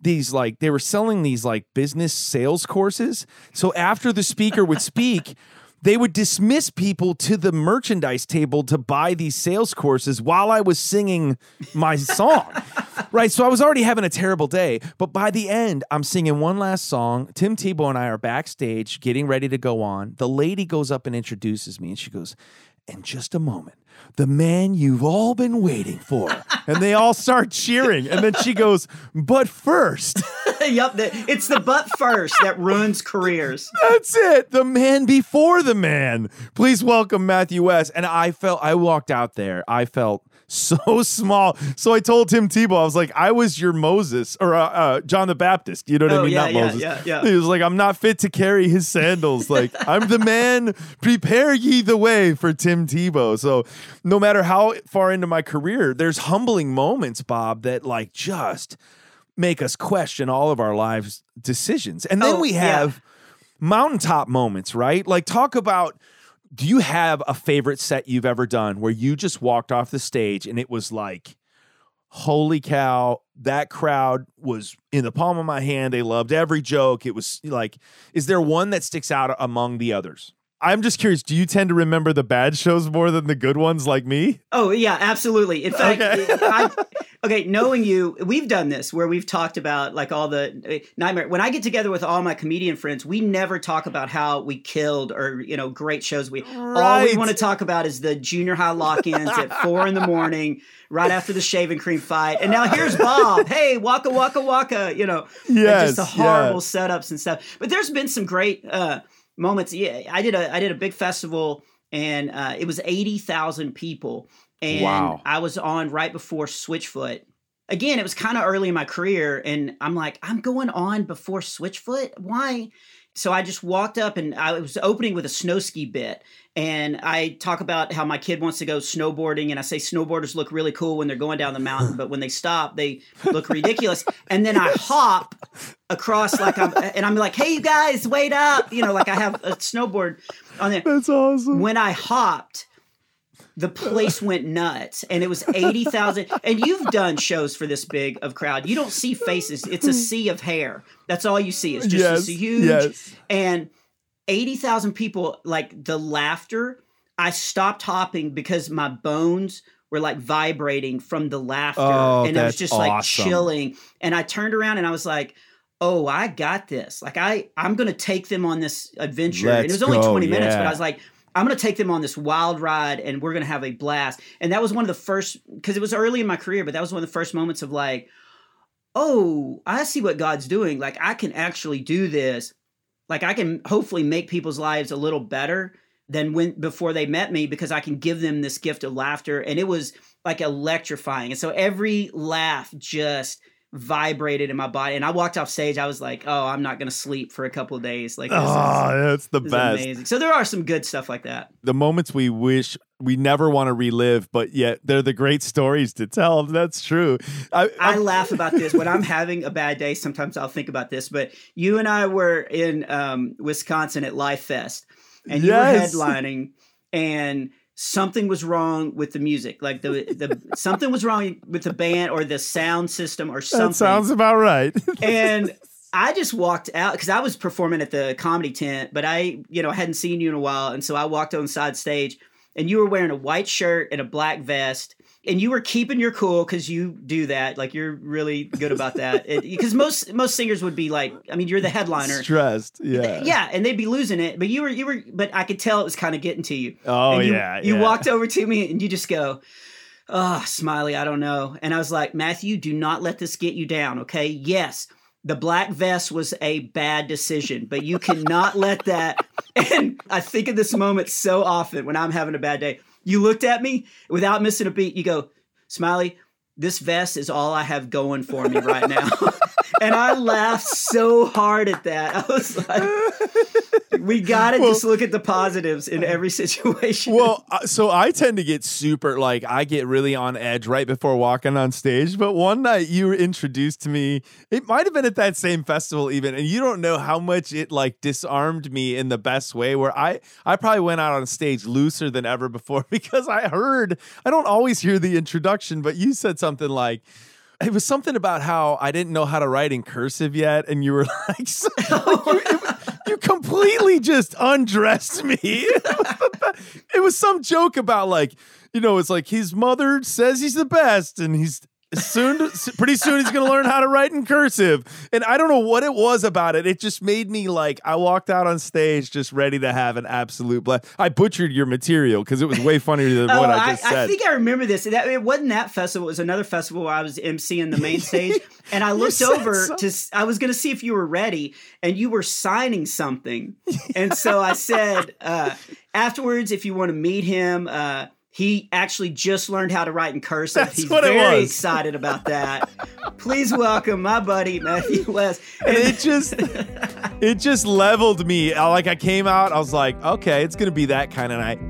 these like they were selling these like business sales courses. So after the speaker would speak, they would dismiss people to the merchandise table to buy these sales courses while I was singing my song. (laughs) right. So I was already having a terrible day. But by the end, I'm singing one last song. Tim Tebow and I are backstage getting ready to go on. The lady goes up and introduces me and she goes, In just a moment, the man you've all been waiting for. and they all start cheering. And then she goes, But first. (laughs) yep, the, it's the butt first that ruins careers. That's it. The man before the man. Please welcome Matthew West. And I felt, I walked out there. I felt so small. So I told Tim Tebow, I was like, I was your Moses or uh, uh, John the Baptist. You know what I Oh, mean? yeah, Not yeah, Moses. yeah, yeah. He was like, I'm not fit to carry his sandals. Like, I'm the man. Prepare ye the way for Tim Tebow. So no matter how far into my career, there's humbling moments, Bob, that like just make us question all of our lives decisions. And then Oh, we yeah. have mountaintop moments, right? Like talk about do you have a favorite set you've ever done where you just walked off the stage and it was like holy cow that crowd was in the palm of my hand they loved every joke it was like is there one that sticks out among the others i'm just curious do you tend to remember the bad shows more than the good ones like me Oh yeah, absolutely. In fact, Okay. I, okay, knowing you, we've done this where we've talked about like all the uh, nightmare. When I get together with all my comedian friends, we never talk about how we killed or you know great shows. We all we want to talk about is the junior high lock-ins at four in the morning, right after the shaving cream fight. And now here's Bob. (laughs) Hey, waka waka waka. You know, Yes, just the horrible setups and stuff. But there's been some great uh, moments. Yeah, I did a I did a big festival and uh, it was eighty thousand people, and Wow. I was on right before Switchfoot. Again, it was kind of early in my career, and I'm like, I'm going on before Switchfoot. Why? So I just walked up and I was opening with a snow ski bit. And I talk about how my kid wants to go snowboarding. And I say snowboarders look really cool when they're going down the mountain, but when they stop, they look ridiculous. And then I hop across like I'm, and I'm like, hey, you guys, wait up. You know, like I have a snowboard on there. that's awesome When I hopped, the place went nuts and it was 80,000 and you've done shows for this big of crowd. You don't see faces. It's a sea of hair. That's all you see. It's just Yes, this huge yes. and 80,000 people like the laughter I stopped hopping because my bones were like vibrating from the laughter. Oh, and it was just like chilling. And I turned around and I was like oh I got this. Like I I'm going to take them on this adventure. And it was only go, 20 minutes but. I was like I'm going to take them on this wild ride and we're going to have a blast. And that was one of the first, because it was early in my career, but that was one of the first moments of like, oh, I see what God's doing. Like, I can actually do this. Like, I can hopefully make people's lives a little better than when before they met me because I can give them this gift of laughter. And it was like electrifying. And so every laugh just vibrated in my body. And I walked off stage, I was like, oh, I'm not going to sleep for a couple of days. Like, this is- Oh, that's the best. amazing. So there are some good stuff like that. the moments we wish we never want to relive, but yet they're the great stories to tell. That's true. I, I laugh about this when I'm having a bad day. Sometimes I'll think about this. But you and I were in um, Wisconsin at Lifest, and Yes. you were headlining, and something was wrong with the music. Like the the (laughs) something was wrong with the band or the sound system or something. that sounds about right. (laughs) and I just walked out because I was performing at the comedy tent, but I, you know, hadn't seen you in a while, and so I walked on side stage, and you were wearing a white shirt and a black vest, and you were keeping your cool because you do that, like you're really good about that. (laughs) Because most most singers would be like, I mean, you're the headliner, Stressed. Yeah. yeah, and they'd be losing it, but you were you were, but I could tell it was kind of getting to you. Oh And you, yeah. You yeah. walked over to me and you just go, "Oh, Smiley, I don't know." And I was like, "Matthew, do not let this get you down, okay? Yes, the black vest was a bad decision, but you cannot let that. (laughs) And I think of this moment so often when I'm having a bad day. You looked at me without missing a beat. You go, Smiley, this vest is all I have going for me right now. (laughs) and I laughed so hard at that. I was like, we got to just look at the positives in every situation. Well, uh, so I tend to get super like I get really on edge right before walking on stage. But one night you were introduced to me. It might have been at that same festival even, and you don't know how much it like disarmed me in the best way. Where I I probably went out on stage looser than ever before (laughs) because I heard I don't always hear the introduction, but you said something like. It was something about how I didn't know how to write in cursive yet, and you were (laughs) like, so- you, you completely just undressed me. (laughs) it was some joke about like, you know, it's like his mother says he's the best, and he's soon, pretty soon, he's gonna learn how to write in cursive. And I don't know what it was about it. It just made me like, I walked out on stage just ready to have an absolute blast. I butchered your material because it was way funnier than (laughs) what Oh, I just said. I think I remember this. That it wasn't that festival. It was another festival where I was emceeing the main stage, (laughs) and I looked over something. to. i was going to see if you were ready, and you were signing something, and so I said uh, afterwards, if you want to meet him. Uh, he actually just learned how to write in cursive. That's He's what it very was. excited about that. Please welcome my buddy Matthew (laughs) West. and it just (laughs) it just leveled me I- like i came out i was like okay it's gonna be that kind of night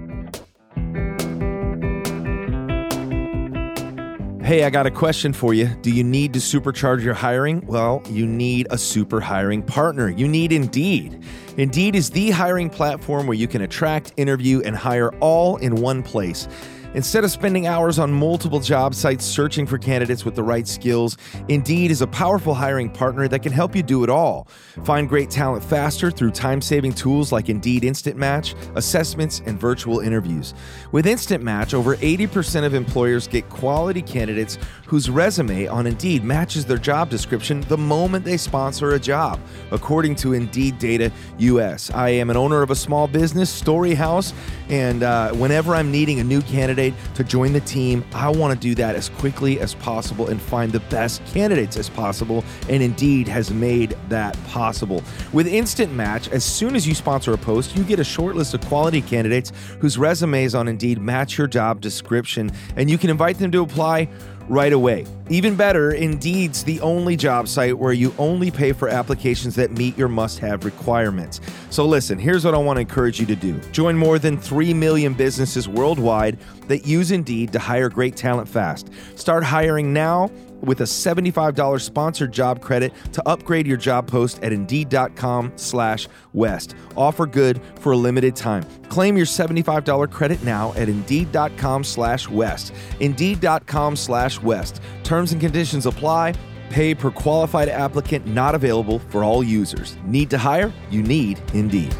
Hey, I got a question for you. Do you need to supercharge your hiring? Well, you need a super hiring partner. You need Indeed. Indeed is the hiring platform where you can attract, interview, and hire all in one place. Instead of spending hours on multiple job sites searching for candidates with the right skills, Indeed is a powerful hiring partner that can help you do it all. Find great talent faster through time saving tools like Indeed Instant Match, assessments, and virtual interviews. With Instant Match, over 80% of employers get quality candidates whose resume on Indeed matches their job description the moment they sponsor a job, according to Indeed Data US. I am an owner of a small business, Story House, and uh, whenever I'm needing a new candidate to join the team, I want to do that as quickly as possible and find the best candidates as possible. And Indeed has made that possible. With Instant Match, as soon as you sponsor a post, you get a short list of quality candidates whose resumes on Indeed match your job description, and you can invite them to apply right away. Even better, Indeed's the only job site where you only pay for applications that meet your must have requirements. So, listen, here's what I want to encourage you to do join more than 3 million businesses worldwide that use Indeed to hire great talent fast. Start hiring now with a $75 sponsored job credit to upgrade your job post at indeed.com slash west. Offer good for a limited time. Claim your $75 credit now at indeed.com slash west. Indeed.com slash west. Terms and conditions apply. Pay per qualified applicant not available for all users. Need to hire? You need indeed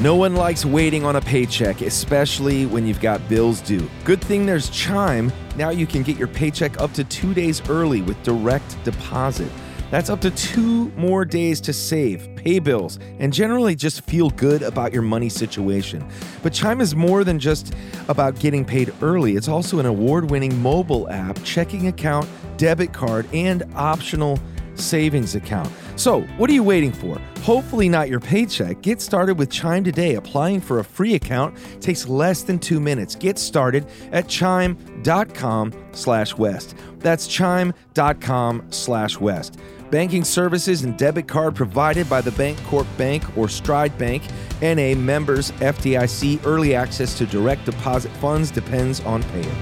No one likes waiting on a paycheck, especially when you've got bills due. Good thing there's Chime. Now you can get your paycheck up to two days early with direct deposit. That's up to two more days to save, pay bills, and generally just feel good about your money situation. But Chime is more than just about getting paid early, it's also an award winning mobile app, checking account, debit card, and optional savings account. So, what are you waiting for? Hopefully not your paycheck. Get started with Chime today. Applying for a free account takes less than 2 minutes. Get started at chime.com/west. That's chime.com/west. Banking services and debit card provided by the Bancorp Bank or Stride Bank, NA members FDIC. Early access to direct deposit funds depends on payer.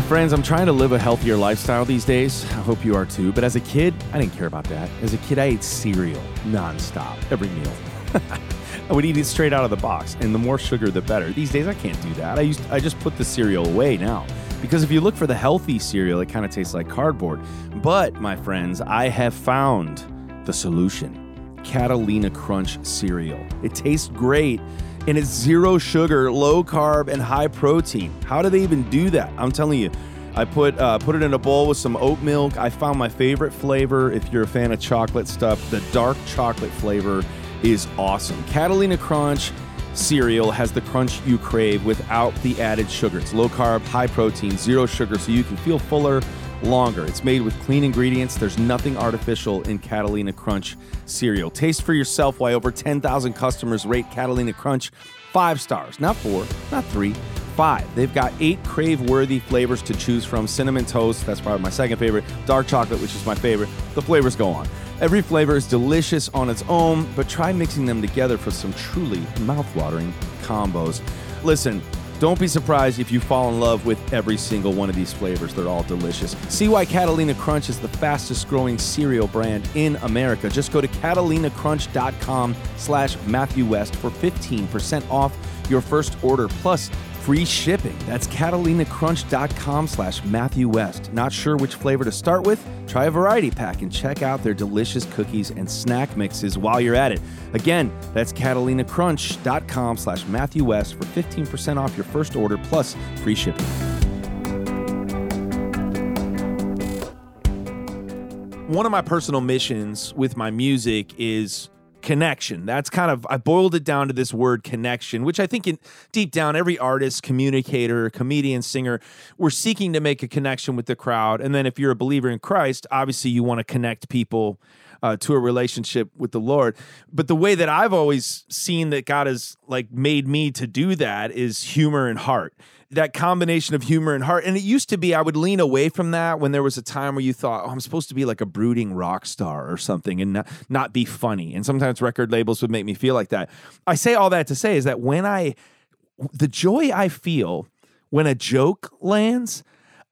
My friends, I'm trying to live a healthier lifestyle these days. I hope you are too. But as a kid, I didn't care about that. As a kid, I ate cereal nonstop, every meal. (laughs) I would eat it straight out of the box, and the more sugar, the better. These days, I can't do that. I used, I just put the cereal away now, because if you look for the healthy cereal, it kind of tastes like cardboard. But my friends, I have found the solution: Catalina Crunch cereal. It tastes great and it's zero sugar, low carb, and high protein. How do they even do that? I'm telling you. I put uh, put it in a bowl with some oat milk. I found my favorite flavor. If you're a fan of chocolate stuff, the dark chocolate flavor is awesome. Catalina Crunch cereal has the crunch you crave without the added sugar. It's low carb, high protein, zero sugar, so you can feel fuller longer. It's made with clean ingredients. There's nothing artificial in Catalina Crunch cereal. Taste for yourself why over 10,000 customers rate Catalina Crunch five stars. Not four, not three, five. They've got eight crave worthy flavors to choose from cinnamon toast, that's probably my second favorite, dark chocolate, which is my favorite. The flavors go on. Every flavor is delicious on its own, but try mixing them together for some truly mouthwatering combos. Listen, don't be surprised if you fall in love with every single one of these flavors. They're all delicious. See why Catalina Crunch is the fastest growing cereal brand in America. Just go to catalinacrunch.com slash Matthew West for 15% off your first order plus free shipping. That's catalinacrunch.com slash Matthew West. Not sure which flavor to start with? Try a variety pack and check out their delicious cookies and snack mixes while you're at it. Again, that's catalinacrunch.com slash Matthew West for 15% off your first order plus free shipping. One of my personal missions with my music is connection. That's kind of I boiled it down to this word connection, which I think in deep down every artist, communicator, comedian, singer, we're seeking to make a connection with the crowd. And then if you're a believer in Christ, obviously you want to connect people uh, to a relationship with the Lord. But the way that I've always seen that God has like made me to do that is humor and heart. That combination of humor and heart. And it used to be I would lean away from that when there was a time where you thought, oh, I'm supposed to be like a brooding rock star or something and not, not be funny. And sometimes record labels would make me feel like that. I say all that to say is that when I, the joy I feel when a joke lands,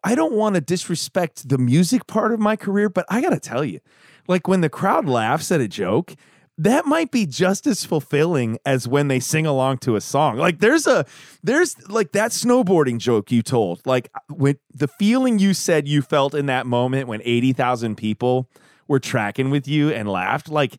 I don't want to disrespect the music part of my career, but I got to tell you, like when the crowd laughs at a joke, that might be just as fulfilling as when they sing along to a song. Like there's a there's like that snowboarding joke you told. Like when the feeling you said you felt in that moment when 80,000 people were tracking with you and laughed, like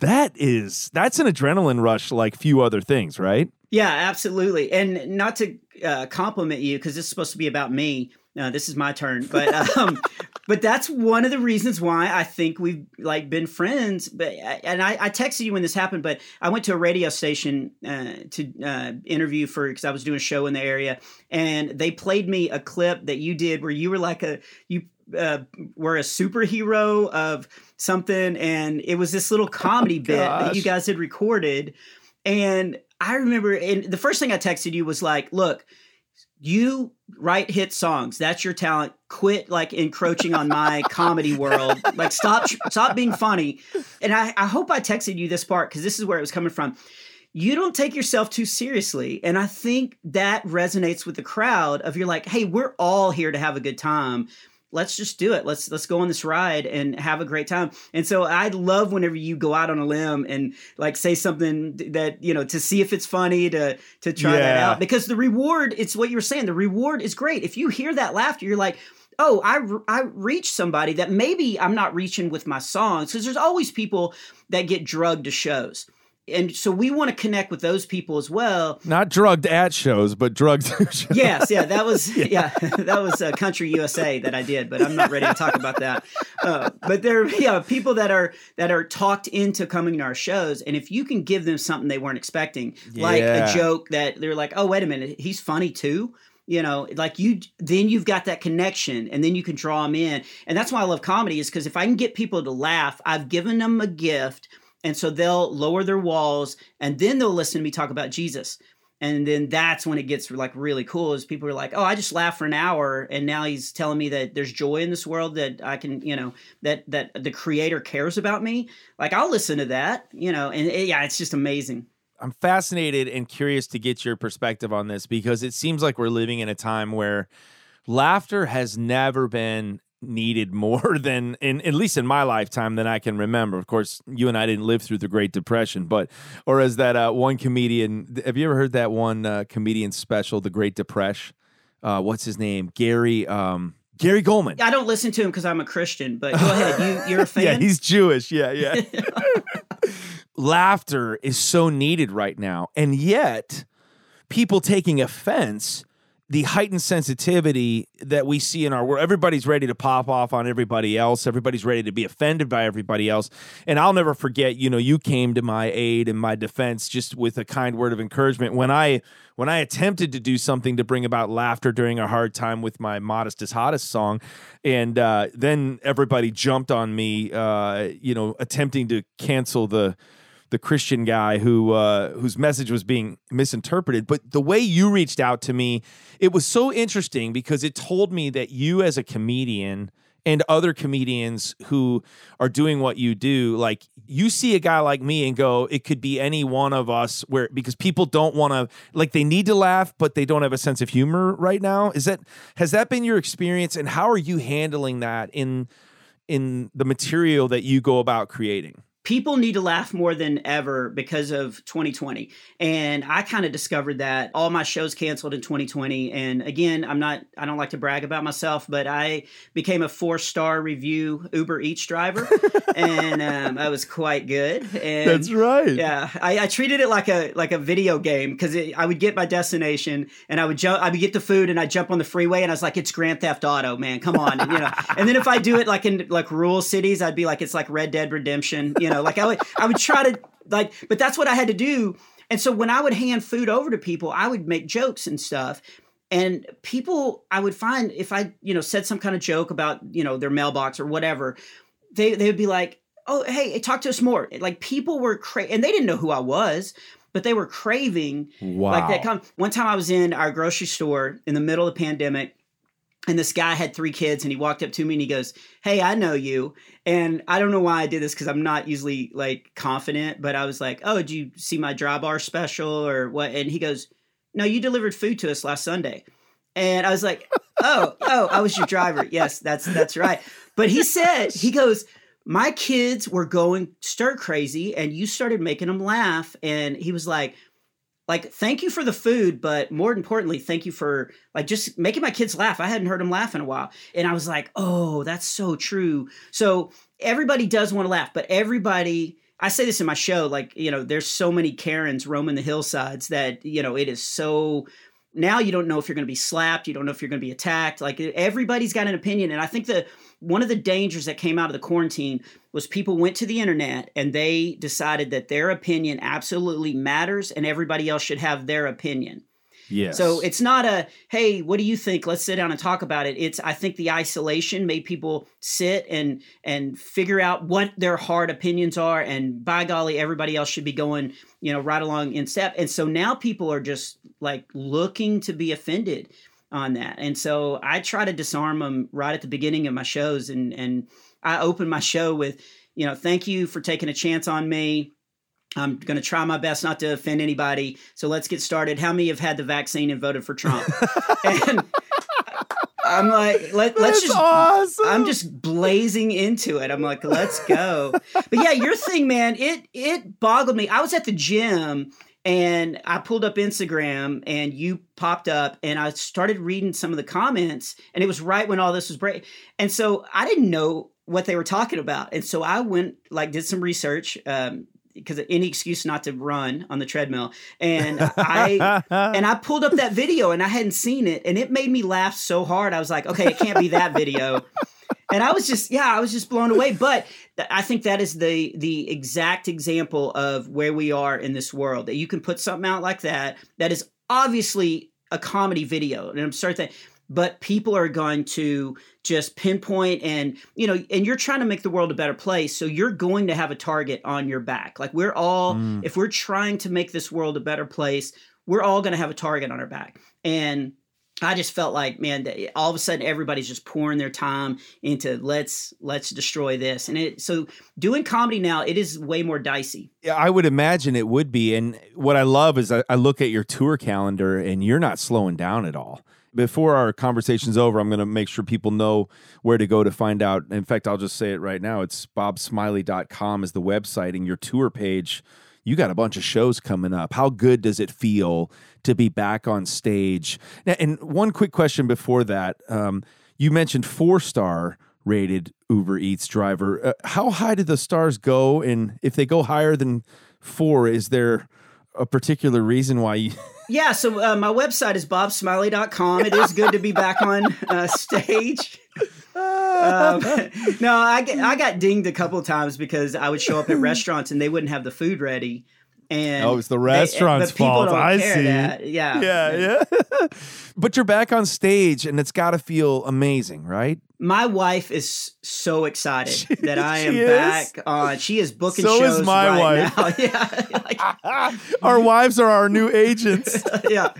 that is that's an adrenaline rush like few other things, right? Yeah, absolutely. And not to uh, compliment you because this is supposed to be about me. Uh, this is my turn, but (laughs) um, but that's one of the reasons why I think we've like been friends. But and I, I texted you when this happened, but I went to a radio station uh, to uh, interview for because I was doing a show in the area, and they played me a clip that you did where you were like a you uh, were a superhero of something, and it was this little (laughs) comedy bit that you guys had recorded, and I remember, and the first thing I texted you was like, "Look, you write hit songs. That's your talent. Quit like encroaching on my (laughs) comedy world. Like stop, stop being funny." And I, I hope I texted you this part because this is where it was coming from. You don't take yourself too seriously, and I think that resonates with the crowd. Of you're like, "Hey, we're all here to have a good time." Let's just do it. Let's let's go on this ride and have a great time. And so I love whenever you go out on a limb and like say something that you know to see if it's funny to to try that out because the reward it's what you're saying. The reward is great. If you hear that laughter, you're like. Oh, I, I reached somebody that maybe I'm not reaching with my songs because there's always people that get drugged to shows. And so we want to connect with those people as well. Not drugged at shows, but drugged shows. Yes, yeah, that was (laughs) yeah, that was uh, Country USA that I did, but I'm not ready to talk about that. Uh, but there, are yeah, people that are that are talked into coming to our shows, and if you can give them something they weren't expecting, like Yeah. a joke that they're like, oh wait a minute, he's funny too. You know, like you, then you've got that connection, and then you can draw them in, and that's why I love comedy is because if I can get people to laugh, I've given them a gift, and so they'll lower their walls, and then they'll listen to me talk about Jesus. And then that's when it gets like really cool is people are like oh i just laughed for an hour and now he's telling me that there's joy in this world that i can you know that that the creator cares about me. Like i'll listen to that you know and it- yeah it's just amazing. I'm fascinated and curious to get your perspective on this because it seems like we're living in a time where laughter has never been needed more (laughs) than in at least in my lifetime than I can remember. Of course, you and I didn't live through the Great Depression, but or as that uh, one comedian, have you ever heard that one uh, comedian special, The Great Depression? Uh, what's his name? Gary um, Gary Gulman. i don't listen to him because i'm a christian but go ahead you, (laughs) you're a fan Yeah, he's Jewish. Yeah, yeah. (laughs) Laughter is so needed right now. And yet, people taking offense the heightened sensitivity that we see in our world. Everybody's ready to pop off on everybody else. Everybody's ready to be offended by everybody else. And I'll never forget, you know, you came to my aid and my defense just with a kind word of encouragement when I when I attempted to do something to bring about laughter during a hard time with my modest is hottest song, and uh, then everybody jumped on me, uh, you know, attempting to cancel the the Christian guy who uh, whose message was being misinterpreted. But the way you reached out to me, it was so interesting because it told me that you, as a comedian, and other comedians who are doing what you do, like you see a guy like me and go, it could be any one of us. Where because people don't want to, like they need to laugh, but they don't have a sense of humor right now. Is that has that been your experience, and how are you handling that in in the material that you go about creating? People need to laugh more than ever because of 2020 and i kind of discovered that all my shows canceled in 2020 and again i'm not i don't like to brag about myself but i became a four star review uber eats driver. (laughs) And um, i was quite good. And That's right. yeah I, I treated it like a like a video game because i would get my destination and i would jump i would get the food and i'd jump on the freeway and i was like it's grand theft auto man. Come on. And, you know and then if i do it like in like rural cities i'd be like it's like red dead redemption you know like i would i would try to like but that's what i had to do. And so when i would hand food over to people i would make jokes and stuff. And people i would find if i you know said some kind of joke about you know their mailbox or whatever they they would be like oh hey talk to us more. Like people were cra- and they didn't know who i was but they were craving Wow. like that one time i was in our grocery store in the middle of the pandemic and this guy had three kids and he walked up to me and he goes hey i know you. And i don't know why i did this because i'm not usually like confident but i was like oh did you see my dry bar special or what? And he goes no you delivered food to us last sunday. And i was like oh oh i was your driver. Yes that's that's right. But he said he goes my kids were going stir crazy and you started making them laugh. And he was like like thank you for the food but more importantly thank you for like just making my kids laugh. I hadn't heard them laugh in a while. And i was like oh that's so true. So everybody does want to laugh but everybody i say this in my show like you know there's so many karens roaming the hillsides that you know it is so now you don't know if you're going to be slapped you don't know if you're going to be attacked like everybody's got an opinion and i think that one of the dangers that came out of the quarantine was people went to the internet and they decided that their opinion absolutely matters and everybody else should have their opinion Yes. so it's not a hey, what do you think? Let's sit down and talk about it. It's I think the isolation made people sit and and figure out what their hard opinions are, and by golly, everybody else should be going you know right along in step. And so now people are just like looking to be offended on that, and so I try to disarm them right at the beginning of my shows, and and I open my show with you know thank you for taking a chance on me. I'm going to try my best not to offend anybody. So let's get started. How many have had the vaccine and voted for Trump? (laughs) and I'm like, let, let's just. awesome. I'm just blazing into it. I'm like, let's go. But yeah, your thing, man, it it boggled me. I was at the gym and I pulled up Instagram and you popped up and I started reading some of the comments and it was right when all this was break. And so I didn't know what they were talking about. And so I went like did some research um because any excuse not to run on the treadmill and I and I pulled up that video and I hadn't seen it and it made me laugh so hard. I was like, okay, it can't be that video. And I was just yeah, I was just blown away, but I think that is the the exact example of where we are in this world. That you can put something out like that that is obviously a comedy video. And I'm sorry that but people are going to just pinpoint and you know and you're trying to make the world a better place so you're going to have a target on your back like we're all Mm. if we're trying to make this world a better place we're all going to have a target on our back and i just felt like man all of a sudden everybody's just pouring their time into let's let's destroy this and it so doing comedy now it is way more dicey Yeah, I would imagine it would be. And what I love is I, I look at your tour calendar and you're not slowing down at all. Before our conversation's over, I'm going to make sure people know where to go to find out. In fact, I'll just say it right now. It's bobsmiley.com is the website and your tour page. You got a bunch of shows coming up. How good does it feel to be back on stage? Now, and one quick question before that. Um, you mentioned four star rated Uber Eats driver. Uh, how high do the stars go? And if they go higher than four, is there a particular reason why you? (laughs) Yeah, so uh, my website is bobsmiley.com. It is good to be back on uh, stage. Um, (laughs) no, I, I got dinged a couple of times because I would show up at (laughs) restaurants and they wouldn't have the food ready. And Oh, it's the they- restaurant's people fault. I see. that. Yeah. yeah, yeah. but you're back on stage, and it's got to feel amazing, right? My wife is so excited that I (laughs) am is? back on. She is booking So is shows my right wife. now. (laughs) Yeah. like, (laughs) Our wives are our new agents. yeah.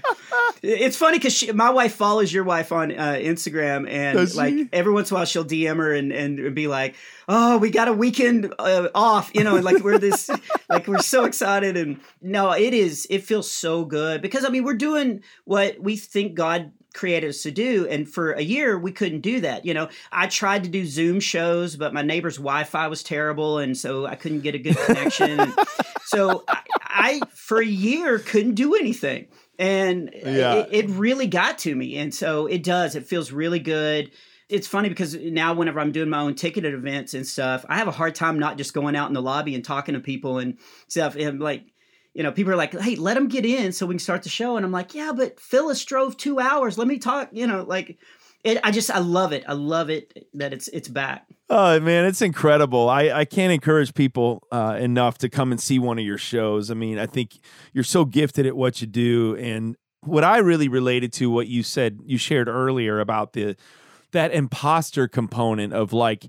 It's funny because my wife follows your wife on uh, Instagram, and Does like she? every once in a while she'll DM her and, and be like, "Oh, we got a weekend uh, off," you know, and like we're this, like we're so excited, and no, it is. It feels so good because I mean we're doing what we think God created us to do and for a year we couldn't do that you know? I tried to do zoom shows but my neighbor's wi-fi was terrible and so i couldn't get a good connection. (laughs) So I, I for a year couldn't do anything. And Yeah. it, it really got to me and so it does. It feels really good. It's funny because now whenever i'm doing my own ticketed events and stuff i have a hard time not just going out in the lobby and talking to people and stuff. And like you know people are like hey let them get in so we can start the show and i'm like yeah but phyllis drove two hours let me talk you know like it, i just i love it i love it that it's it's back Oh man, it's incredible. I, I can't encourage people uh, enough to come and see one of your shows. I mean, I think you're so gifted at what you do, and what I really related to what you said, you shared earlier about the that imposter component of like,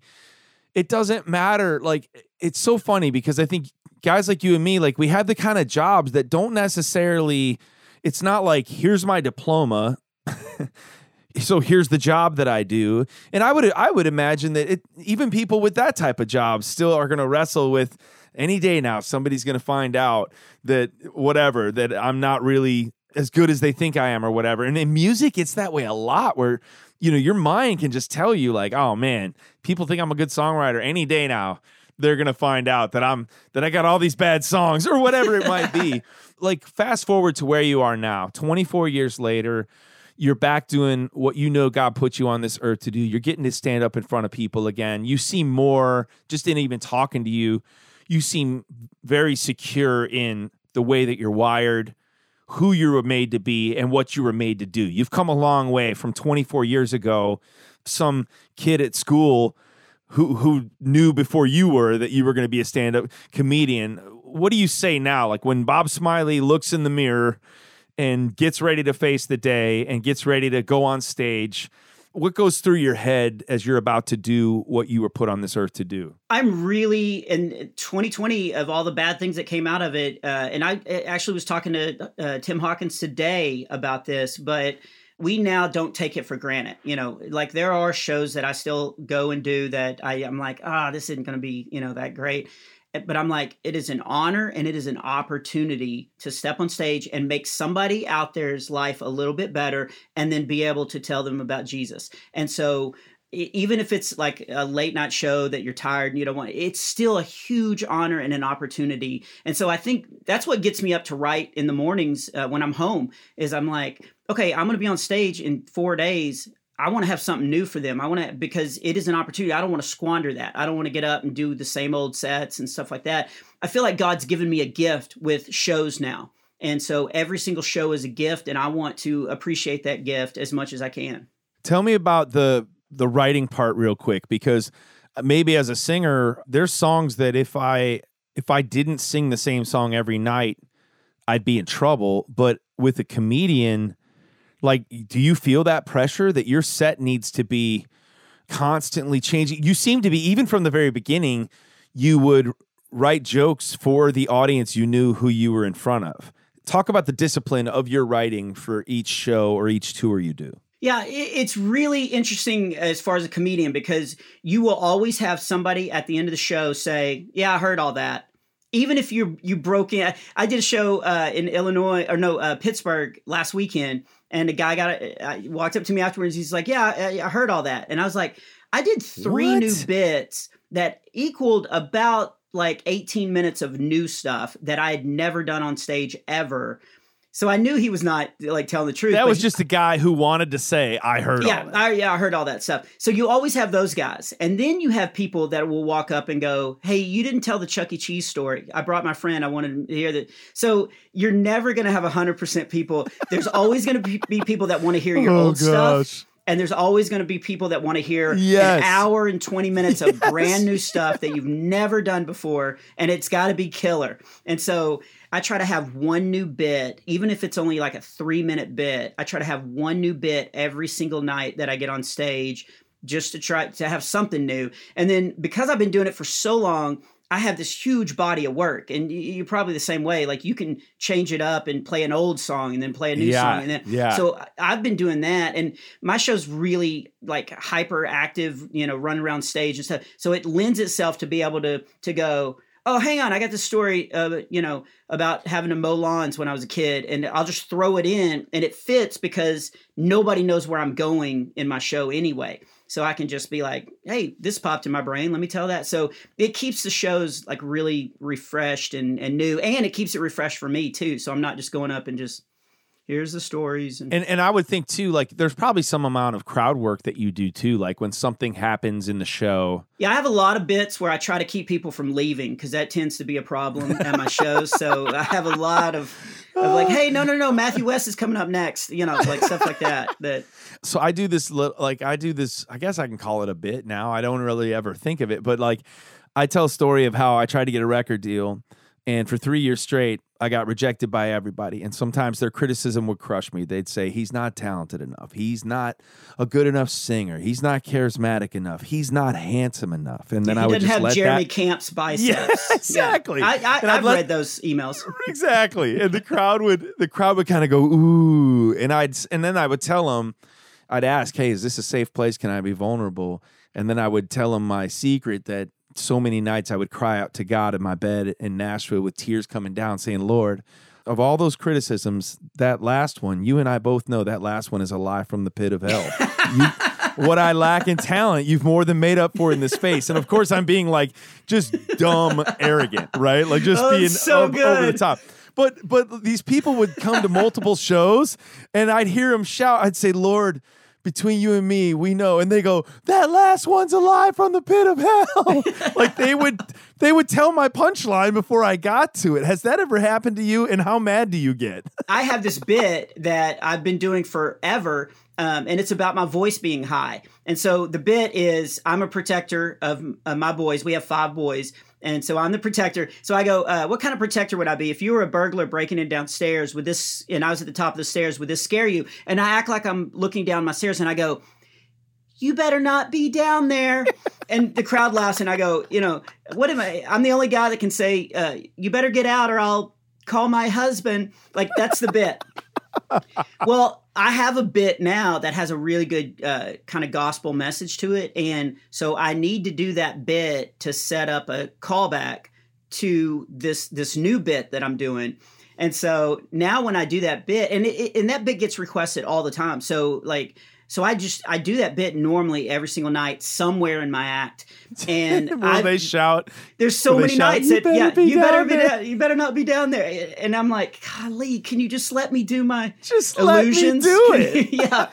it doesn't matter. Like, it's so funny because I think guys like you and me, like, we have the kind of jobs that don't necessarily. It's not like here's my diploma. (laughs) so here's the job that I do. And I would I would imagine that it, even people with that type of job still are going to wrestle with any day now somebody's going to find out that whatever that I'm not really as good as they think I am or whatever. And in music it's that way a lot where you know your mind can just tell you like, "Oh man, people think I'm a good songwriter any day now." They're going to find out that I'm that I got all these bad songs or whatever it might be. (laughs) like fast forward to where you are now, 24 years later, you're back doing what you know God put you on this earth to do. You're getting to stand up in front of people again. You seem more, just in even talking to you, you seem very secure in the way that you're wired, who you were made to be, and what you were made to do. You've come a long way from 24 years ago. Some kid at school who who knew before you were that you were going to be a stand-up comedian. What do you say now? Like when Bob Smiley looks in the mirror and gets ready to face the day and gets ready to go on stage, what goes through your head as you're about to do what you were put on this earth to do? I'm really in 2020 of all the bad things that came out of it, uh, and I actually was talking to uh, Tim Hawkins today about this, but we now don't take it for granted. You know, like there are shows that I still go and do that I, I'm like, ah, this isn't going to be you know that great. But I'm like, it is an honor and it is an opportunity to step on stage and make somebody out there's life a little bit better and then be able to tell them about Jesus. And so even if it's like a late night show that you're tired and you don't want it's still a huge honor and an opportunity and so i think that's what gets me up to write in the mornings uh, when i'm home is i'm like okay i'm going to be on stage in four days. I want to have something new for them. I want to because it is an opportunity. I don't want to squander that. I don't want to get up and do the same old sets and stuff like that. I feel like god's given me a gift with shows now. And so every single show is a gift and i want to appreciate that gift as much as i can. Tell me about the the writing part real quick because maybe as a singer there's songs that if I if I didn't sing the same song every night I'd be in trouble. But with a comedian like do you feel that pressure that your set needs to be constantly changing? You seem to be even from the very beginning you would write jokes for the audience you knew who you were in front of. Talk about the discipline of your writing for each show or each tour you do. Yeah, it's really interesting as far as a comedian because you will always have somebody at the end of the show say, "Yeah, I heard all that." Even if you you broke in, I did a show uh, in Illinois or no uh, Pittsburgh last weekend, and a guy got uh, walked up to me afterwards. He's like, "Yeah, I, I heard all that," and I was like, "I did three What? new bits that equaled about like 18 minutes of new stuff that I had never done on stage ever." So I knew he was not like telling the truth. That was he- just a guy who wanted to say, "I heard." yeah, all that. I, yeah, I heard all that stuff. So you always have those guys, and then you have people that will walk up and go, "Hey, you didn't tell the Chuck E. Cheese story. I brought my friend. I wanted to hear that." So you're never going to have hundred percent people. There's always going to be, be people that want to hear your (laughs) Oh, old stuff. And there's always going to be people that want to hear Yes. an hour and 20 minutes of (laughs) brand new stuff that you've never done before, and it's got to be killer. And so I try to have one new bit, even if it's only like a three minute bit. I try to have one new bit every single night that I get on stage just to try to have something new. And then because I've been doing it for so long, I have this huge body of work, and you're probably the same way. Like you can change it up and play an old song, and then play a new Yeah, song, and then yeah. so I've been doing that, and my show's really like hyper active, you know, run around stage and stuff. So it lends itself to be able to to go. Oh, hang on! I got this story, uh, you know, about having to mow lawns when I was a kid, and I'll just throw it in, and it fits because nobody knows where I'm going in my show anyway. So I can just be like, "Hey, this popped in my brain. Let me tell that." So it keeps the shows like really refreshed and and new, and it keeps it refreshed for me too. So I'm not just going up and just here's the stories and And and I would think too, like there's probably some amount of crowd work that you do too, like when something happens in the show. Yeah, I have a lot of bits where I try to keep people from leaving because that tends to be a problem at my shows. So I have a lot of, of like, hey, no, no, no, Matthew West is coming up next. You know, like stuff like that. That So I do this li- like I do this. I guess I can call it a bit now. I don't really ever think of it, but like I tell a story of how I tried to get a record deal, and for three years straight, I got rejected by everybody. And sometimes their criticism would crush me. They'd say he's not talented enough. He's not a good enough singer. He's not charismatic enough. He's not handsome enough. And then he I would just have let Jeremy that. Camp's (laughs) biceps. Yeah, exactly. I, I, I'd I've let- read those emails. (laughs) exactly and the crowd would the crowd would kind of go ooh and i'd and then i would tell them i'd ask hey is this a safe place can i be vulnerable and then i would tell them my secret that so many nights i would cry out to god in my bed in nashville with tears coming down saying lord of all those criticisms that last one you and i both know that last one is a lie from the pit of hell You- (laughs) what I lack in talent, you've more than made up for in this space. And of course, I'm being like just dumb, arrogant, right? Like just Oh, being so over the top. But but these people would come to multiple shows, and I'd hear them shout. I'd say, "Lord." Between you and me, we know, and they go. That last one's a lie from the pit of hell. (laughs) like they would, they would tell my punchline before I got to it. Has that ever happened to you? And how mad do you get? (laughs) I have this bit that I've been doing forever, um, and it's about my voice being high. And so the bit is I'm a protector of uh, my boys. We have five boys. And so I'm the protector. So I go, uh, what kind of protector would I be? If you were a burglar breaking in downstairs, would this, and I was at the top of the stairs, would this scare you? And I act like I'm looking down my stairs and I go, you better not be down there. (laughs) and the crowd laughs, and I go, you know, what am I? I'm the only guy that can say, uh, you better get out or I'll call my husband. Like, that's the bit. Well, I have a bit now that has a really good uh, kind of gospel message to it. And so I need to do that bit to set up a callback to this this new bit that I'm doing. And so now when I do that bit, and it, and that bit gets requested all the time. So like, so I just I do that bit normally every single night somewhere in my act, and (laughs) I, they shout? there's so many shout, nights that yeah you better be there." down, you better not be down there, and I'm like, golly, can you just let me do my Just let me illusions? do it. (laughs) yeah.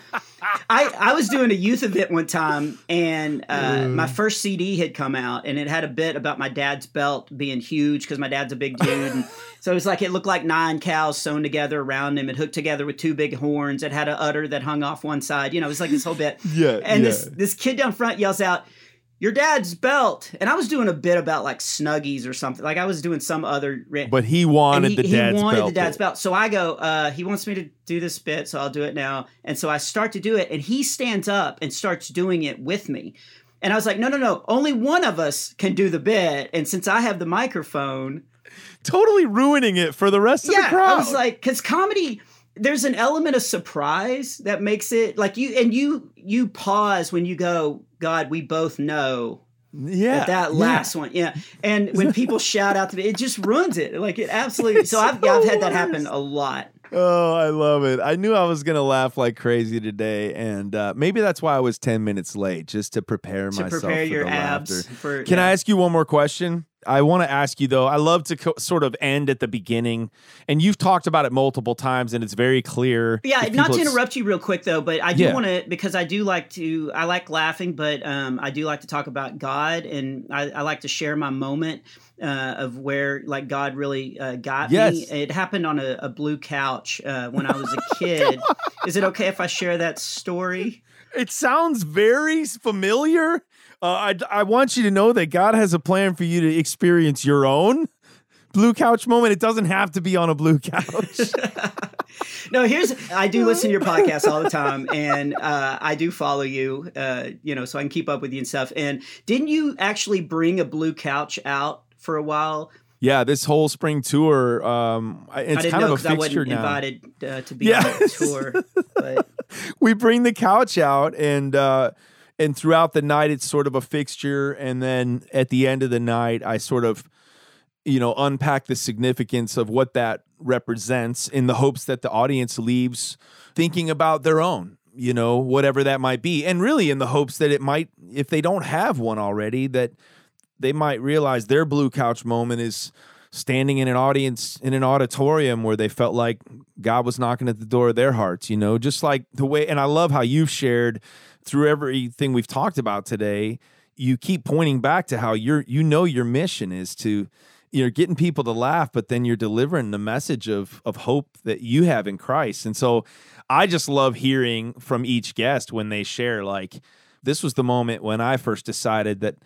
I, I was doing a youth event one time and uh, my first CD had come out and it had a bit about my dad's belt being huge because my dad's a big dude. And so it was like it looked like nine cows sewn together around him. It hooked together with two big horns. It had an udder that hung off one side. You know, it was like this whole bit. (laughs) Yeah, And yeah. this this kid down front yells out, "Your dad's belt!" And I was doing a bit about like Snuggies or something. Like I was doing some other. ra- But he wanted he, the he dad's wanted belt. the dad's belt. So I go, uh, he wants me to do this bit, so I'll do it now. And so I start to do it, and he stands up and starts doing it with me. And I was like, no, no, no, only one of us can do the bit. And since I have the microphone, totally ruining it for the rest of yeah, the crowd. I was like, because comedy, there's an element of surprise that makes it like you, and you, you pause when you go, God, we both know yeah, that, that yeah. last one, yeah. And when (laughs) people shout out to me, it just ruins it. Like it absolutely. So I've, yeah, I've had that happen a lot. Oh, I love it. I knew I was going to laugh like crazy today. And uh, maybe that's why I was 10 minutes late, just to prepare to myself prepare for your the abs laughter. for Can yeah. I ask you one more question? I want to ask you though. I love to co- sort of end at the beginning, and you've talked about it multiple times, and it's very clear. Yeah, not to interrupt you real quick though, but I do Yeah. want to because I do like to I like laughing, but um, I do like to talk about God, and I, I like to share my moment uh, of where like God really uh, got me. It happened on a, a blue couch uh, when I was a (laughs) kid. Is it okay if I share that story? It sounds very familiar. Uh, I I want you to know that God has a plan for you to experience your own blue couch moment. It doesn't have to be on a blue couch. (laughs) No, here's I do listen to your podcast all the time, (laughs) and uh, I do follow you, uh, you know, so I can keep up with you and stuff. And didn't you actually bring a blue couch out for a while? yeah, this whole spring tour. Um, it's I didn't kind know of a because I wasn't now. invited uh, to be Yeah. on the tour. But (laughs) we bring the couch out and uh and throughout the night it's sort of a fixture. And then at the end of the night I sort of you know unpack the significance of what that represents in the hopes that the audience leaves thinking about their own you know whatever that might be. And really in the hopes that it might if they don't have one already that they might realize their blue couch moment is standing in an audience in an auditorium where they felt like God was knocking at the door of their hearts, you know, just like the way and I love how you've shared through everything we've talked about today, you keep pointing back to how you're you know your mission is to you're getting people to laugh, but then you're delivering the message of of hope that you have in Christ. And so I just love hearing from each guest when they share like this was the moment when I first decided that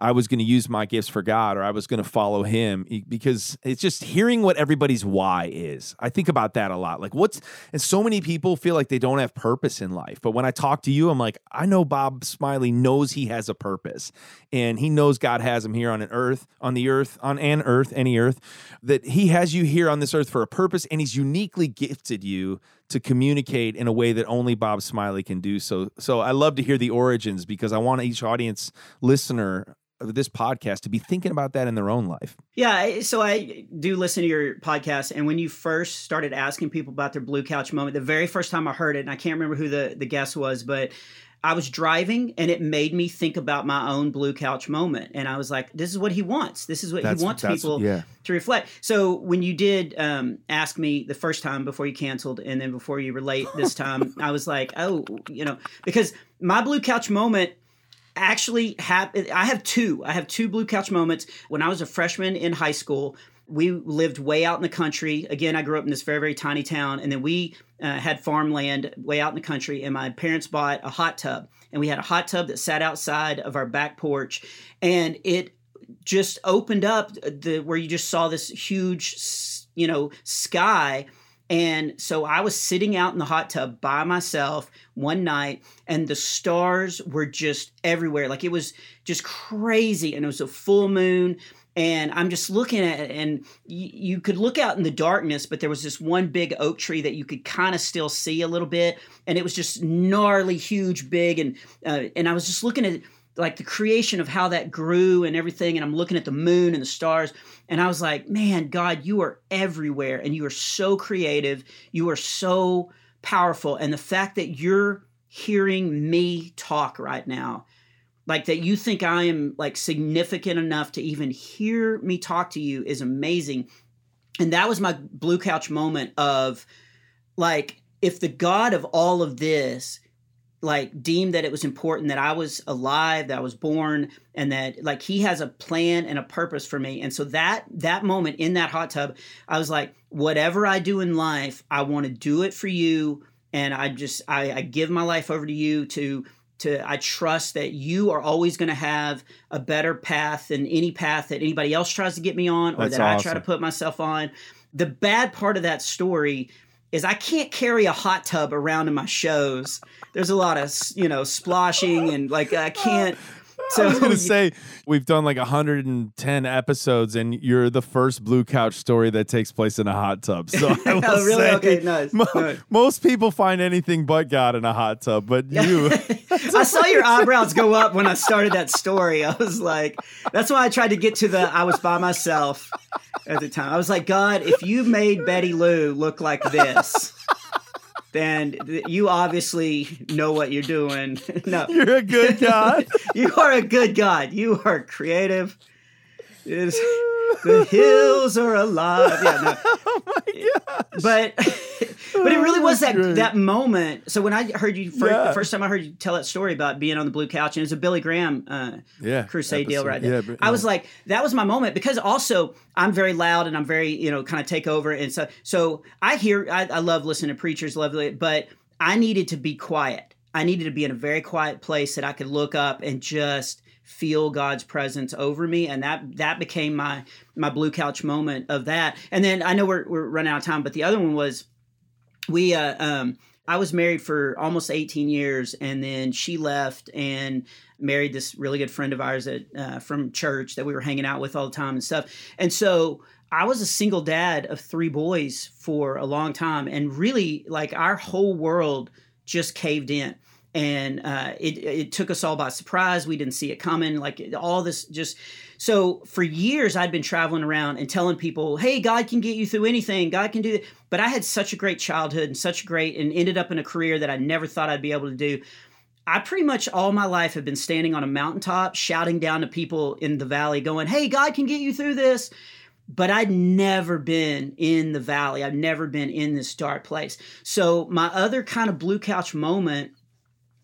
I was going to use my gifts for God or I was going to follow him because it's just hearing what everybody's why is. I think about that a lot. Like what's and so many people feel like they don't have purpose in life. But when I talk to you, I'm like, I know Bob Smiley knows he has a purpose and he knows God has him here on an earth, on the earth, on an earth, any earth, that he has you here on this earth for a purpose and he's uniquely gifted you to communicate in a way that only Bob Smiley can do. So so I love to hear the origins because I want each audience listener this podcast to be thinking about that in their own life. yeah, so I do listen to your podcast, and when you first started asking people about their blue couch moment, the very first time I heard it, and I can't remember who the the guest was, but. I was driving and it made me think about my own blue couch moment. And I was like, this is what he wants. This is what That's- he wants people yeah. to reflect. So when you did um, ask me the first time before you canceled and then before you relate this time, (laughs) I was like, oh, you know, because my blue couch moment actually have I have two. I have two blue couch moments. When I was a freshman in high school, we lived way out in the country. Again, I grew up in this very very tiny town, and then we uh, had farmland way out in the country. And my parents bought a hot tub, and we had a hot tub that sat outside of our back porch, and it just opened up the where you just saw this huge, you know, sky. And so I was sitting out in the hot tub by myself one night, and the stars were just everywhere. Like it was just crazy. And it was a full moon. And I'm just looking at it, and y- you could look out in the darkness, but there was this one big oak tree that you could kind of still see a little bit. And it was just gnarly, huge, big. And, uh, and I was just looking at like the creation of how that grew and everything and i'm looking at the moon and the stars and i was like man god you are everywhere and you are so creative. You are so powerful. And the fact that you're hearing me talk right now like that you think i am like significant enough to even hear me talk to you is amazing. And that was my blue couch moment of like if the god of all of this like deemed that it was important that I was alive, that I was born, and that like he has a plan and a purpose for me. And so that that moment in that hot tub, I was like, whatever I do in life, I want to do it for you. And I just I, I give my life over to you to to I trust that you are always going to have a better path than any path that anybody else tries to get me on or That's that I try to put myself on. The bad part of that story is I can't carry a hot tub around in my shows. There's a lot of you know splashing and like I can't. So (laughs) I was going to say we've done like 110 episodes, and you're the first blue couch story that takes place in a hot tub. So (laughs) I will Oh, really? say, Okay, nice. mo- Good. most people find anything but God in a hot tub, but (laughs) you, I saw your eyebrows go up when I started that story. I was like, that's why I tried to get to the I was by myself at the time. I was like, God, if you made Betty Lou look like this, then you obviously know what you're doing. (laughs) no, you're a good God. (laughs) you are a good God. You are creative. It's, the hills are alive. Yeah, no. (laughs) oh my god! but but it really was that great. that moment. So when I heard you first, Yeah. the first time I heard you tell that story about being on the blue couch, and it was a Billy Graham uh, Yeah, crusade deal right there. Yeah, but- I was like, that was my moment because also I'm very loud and I'm very you know kind of take over, and so so I hear I, I love listening to preachers, love it, but I needed to be quiet. I needed to be in a very quiet place that I could look up and just feel God's presence over me, and that that became my my blue couch moment of that. And then I know we're we're running out of time, but the other one was we uh um I was married for almost 18 years and then she left and married this really good friend of ours that uh, from church that we were hanging out with all the time and stuff. And so I was a single dad of three boys for a long time and really like our whole world just caved in and uh, it, it took us all by surprise. We didn't see it coming. Like all this just so for years I'd been traveling around and telling people, "Hey, God can get you through anything. God can do it." But I had such a great childhood and such great and ended up in a career that I never thought I'd be able to do. I pretty much all my life have been standing on a mountaintop shouting down to people in the valley going, "Hey, God can get you through this." But I'd never been in the valley. I've never been in this dark place. So my other kind of blue couch moment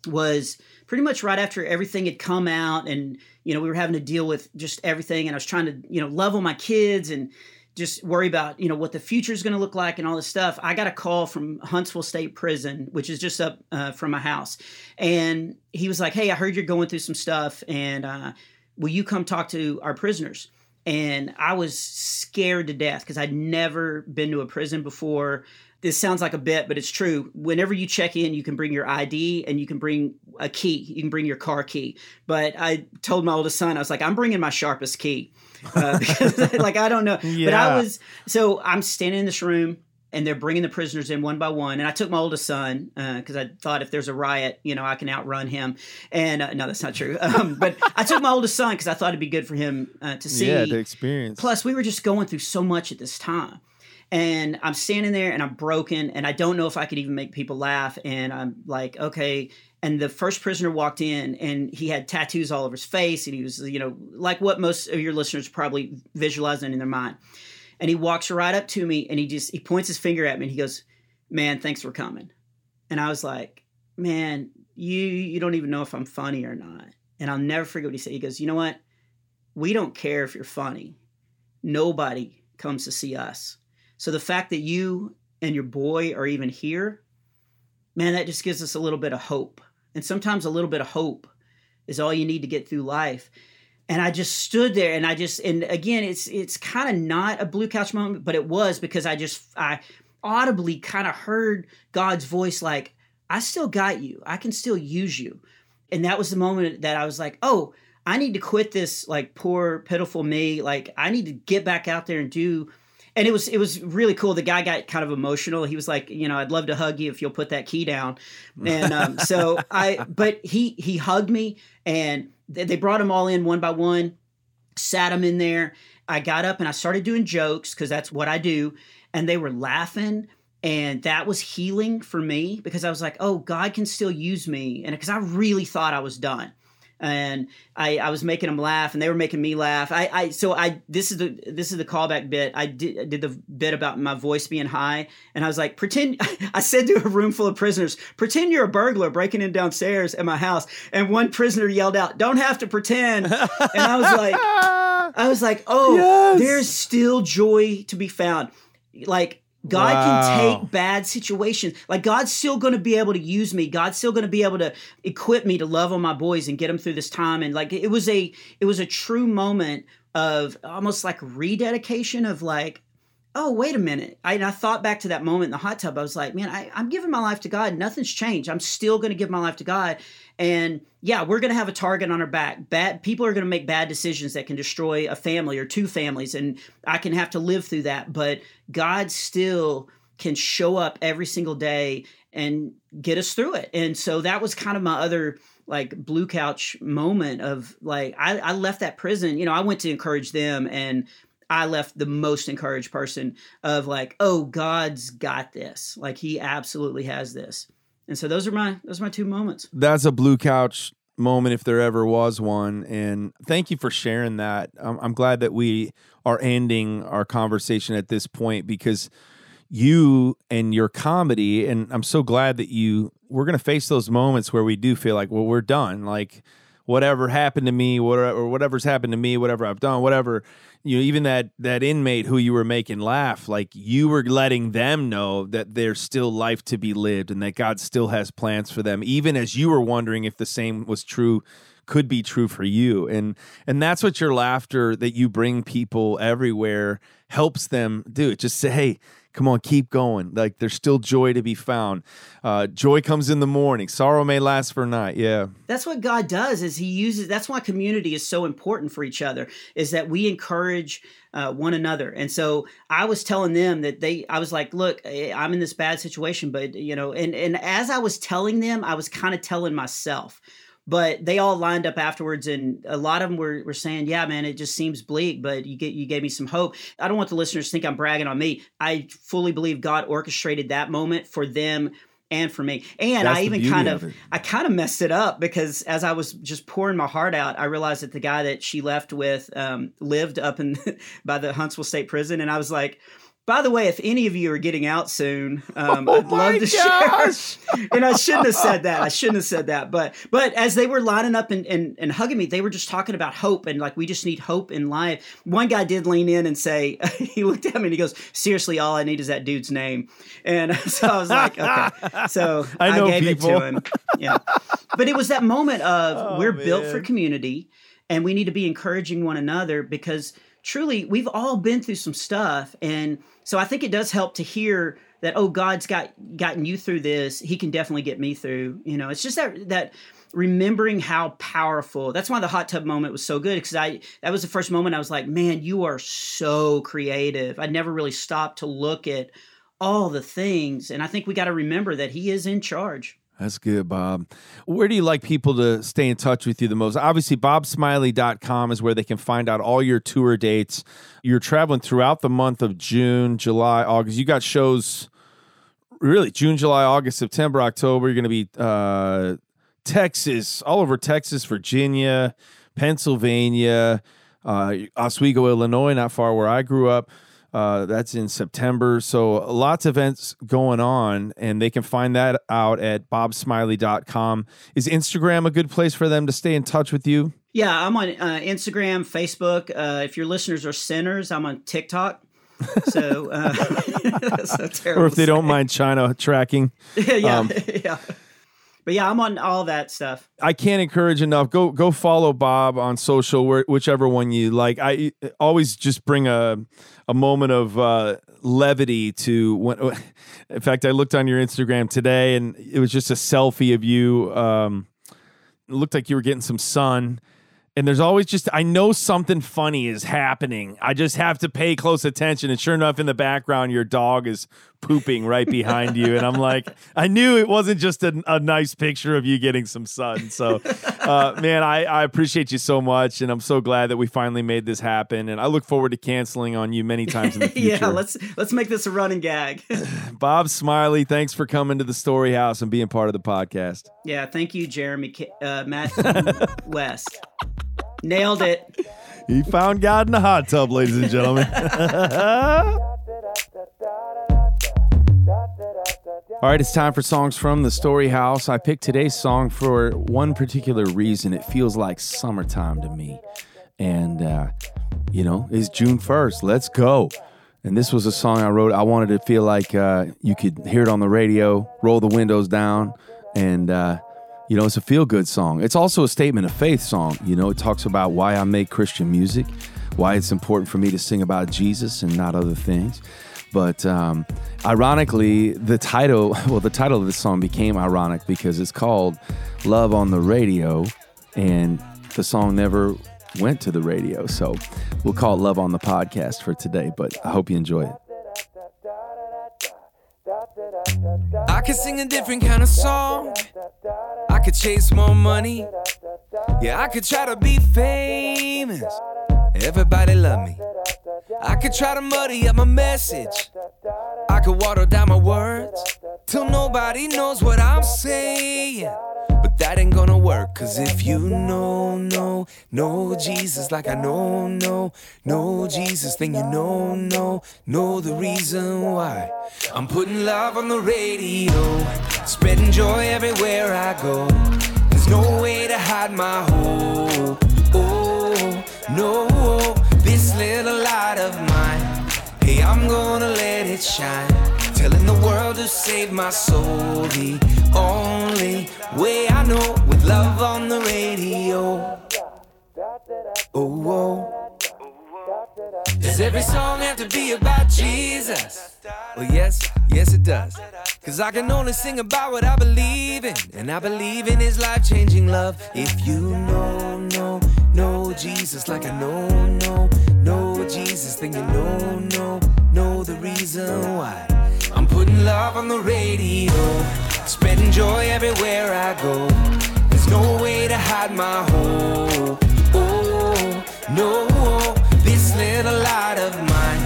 was pretty much right after everything had come out and you know we were having to deal with just everything and i was trying to you know level my kids and just worry about you know what the future is going to look like and all this stuff i got a call from huntsville state prison which is just up uh, from my house. And he was like hey i heard you're going through some stuff and uh, will you come talk to our prisoners? And i was scared to death because i'd never been to a prison before this sounds like a bit, but it's true. Whenever you check in, you can bring your ID and you can bring a key. You can bring your car key. But I told my oldest son, I was like, I'm bringing my sharpest key. Uh, because, (laughs) like, I don't know. Yeah. But I was, so I'm standing in this room and they're bringing the prisoners in one by one. And I took my oldest son because I thought if there's a riot, you know, I can outrun him. And uh, no, that's not true. (laughs) Um, but I took my oldest son because I thought it'd be good for him uh, to see. yeah, the experience. Plus, we were just going through so much at this time. And I'm standing there and I'm broken and I don't know if I could even make people laugh. And I'm like, okay. And the first prisoner walked in and he had tattoos all over his face. And he was, you know, like what most of your listeners probably visualizing in their mind. And he walks right up to me and he just, he points his finger at me and he goes, man, thanks for coming. And I was like, man, you, you don't even know if I'm funny or not. And I'll never forget what he said. He goes, you know what? We don't care if you're funny nobody comes to see us. So the fact that you and your boy are even here, man, that just gives us a little bit of hope. And sometimes a little bit of hope is all you need to get through life. And I just stood there and I just and again it's it's kind of not a blue couch moment, but it was because I just I audibly kind of heard God's voice like, I still got you. I can still use you. And that was the moment that I was like, oh, I need to quit this like poor pitiful me. Like I need to get back out there and do and it was it was really cool. The guy got kind of emotional. He was like, you know, I'd love to hug you if you'll put that key down. And um, (laughs) so I, but he he hugged me, and they they brought them all in one by one, sat them in there. I got up and I started doing jokes because that's what I do, and they were laughing. And that was healing for me because I was like, oh, God can still use me. And because I really thought I was done and I, I was making them laugh and they were making me laugh. I, I so I this is the this is the callback bit. I did I did the bit about my voice being high and I was like pretend (laughs) I said to a room full of prisoners, pretend you're a burglar breaking in downstairs at my house. And one prisoner yelled out, "Don't have to pretend." and I was like (laughs) I was like, "Oh, Yes. there's still joy to be found." Like God Wow. can take bad situations. Like God's still going to be able to use me. God's still going to be able to equip me to love on my boys and get them through this time. And like it was a it was a true moment of almost like rededication of like, oh wait a minute. I, and I thought back to that moment in the hot tub. I was like, man, I, I'm giving my life to God. Nothing's changed. I'm still going to give my life to God. And yeah, we're going to have a target on our back. Bad people are going to make bad decisions that can destroy a family or two families, and I can have to live through that. But God still can show up every single day and get us through it. And so that was kind of my other like blue couch moment of like I, I left that prison. You know, I went to encourage them, and I left the most encouraged person of like, oh, God's got this. Like He absolutely has this. And so those are my those are my two moments. That's a blue couch moment if there ever was one. And thank you for sharing that. I'm, I'm glad that we are ending our conversation at this point because you and your comedy, and I'm so glad that you, we're to face those moments where we do feel like, well, we're done. Like, whatever happened to me, whatever, or whatever's happened to me, whatever I've done, whatever, you know, even that that inmate who you were making laugh, like you were letting them know that there's still life to be lived and that God still has plans for them, even as you were wondering if the same was true could be true for you. And and that's what your laughter that you bring people everywhere helps them do. It just say hey come on keep going. Like there's still joy to be found. Uh, joy comes in the morning. Sorrow may last for a night. Yeah. That's what god does is he uses that's why community is so important for each other is that we encourage uh, one another. And so i was telling them that they i was like look eh, i'm in this bad situation but you know and and as i was telling them i was kind of telling myself but they all lined up afterwards and a lot of them were, were saying yeah man it just seems bleak but you get you gave me some hope. I don't want the listeners to think i'm bragging on me. I fully believe god orchestrated that moment for them and for me. And That's i even kind of of, i kind of messed it up because as i was just pouring my heart out i realized that the guy that she left with um, lived up in (laughs) by the huntsville state prison and i was like by the way, if any of you are getting out soon, um, Oh I'd love to (laughs) gosh! share. and I shouldn't have said that. I shouldn't have said that. But but as they were lining up and, and, and hugging me, they were just talking about hope and like we just need hope in life. One guy did lean in and say, (laughs) he looked at me and he goes, "Seriously, all I need is that dude's name." And (laughs) so I was like, okay. So I know gave people. it to him. Yeah. But it was that moment of Oh, we're built for community and we need to be encouraging one another because truly we've all been through some stuff and so i think it does help to hear that oh god's got gotten you through this. He can definitely get me through. You know it's just that that remembering how powerful that's why the hot tub moment was so good because i that was the first moment i was like man you are so creative. I never really stopped to look at all the things. And i think we got to remember that he is in charge That's good, Bob. Where do you like people to stay in touch with you the most? Obviously, bobsmiley.com is where they can find out all your tour dates. You're traveling throughout the month of June, July, August. You got shows really June, July, August, September, October. You're going to be uh, Texas, all over Texas, Virginia, Pennsylvania, uh, Oswego, Illinois, not far where I grew up. Uh, that's in September. So lots of events going on, and they can find that out at bobsmiley.com. Is Instagram a good place for them to stay in touch with you? Yeah, I'm on uh, Instagram, Facebook. Uh, if your listeners are sinners, I'm on TikTok. So, uh, that's (laughs) so (laughs) terrible. Or if they don't mind China tracking. (laughs) yeah, um, yeah. But yeah, I'm on all that stuff. I can't encourage enough. Go go follow Bob on social, where, whichever one you like. I always just bring a a moment of uh, levity to when. In fact, I looked on your Instagram today, and it was just a selfie of you. Um, it looked like you were getting some sun. And there's always just I know something funny is happening. I just have to pay close attention. And sure enough, in the background, your dog is pooping right behind you. And I'm like, I knew it wasn't just a, a nice picture of you getting some sun. So, uh, man, I, I appreciate you so much, and I'm so glad that we finally made this happen. And I look forward to canceling on you many times in the (laughs) future. yeah, let's let's make this a running gag. (sighs) Bob Smiley, thanks for coming to the Story House and being part of the podcast. yeah, thank you, Jeremy K- uh, Matthew (laughs) West. Nailed it. He found God in the hot tub, ladies and gentlemen. (laughs) All right, it's time for songs from the Story House. I picked today's song for one particular reason. It feels like summertime to me. And, uh, you know, it's June 1st. Let's go. And this was a song I wrote. I wanted to feel like uh, you could hear it on the radio, roll the windows down, and, uh, you know, it's a feel good song. It's also a statement of faith song. You know, it talks about why I make Christian music, why it's important for me to sing about Jesus and not other things. But um, ironically, the title, (laughs) well, the title of the song became ironic because it's called Love on the Radio, and the song never went to the radio. So we'll call it Love on the Podcast for today, but I hope you enjoy it. I could sing a different kind of song. I could chase more money. Yeah, I could try to be famous. Everybody love me. I could try to muddy up my message. I could water down my words till nobody knows what I'm saying. But that ain't gonna work. Cause if you know, know, know Jesus like I know, know, know Jesus, then you know, know, know the reason why. I'm putting love on the radio, spreading joy everywhere I go. There's no way to hide my hope. Oh, no, this little light of mine. Hey, I'm gonna let it shine. Telling the world to save my soul. The only way I know with love on the radio. Oh, oh. Does every song have to be about Jesus? Well, yes, yes, it does. Cause I can only sing about what I believe in. And I believe in his life changing love. If you know, know Jesus like I know, know, know Jesus, then you know, know, know the reason why. I'm putting love on the radio, spreading joy everywhere I go. There's no way to hide my hope. Oh, no, this little light of mine.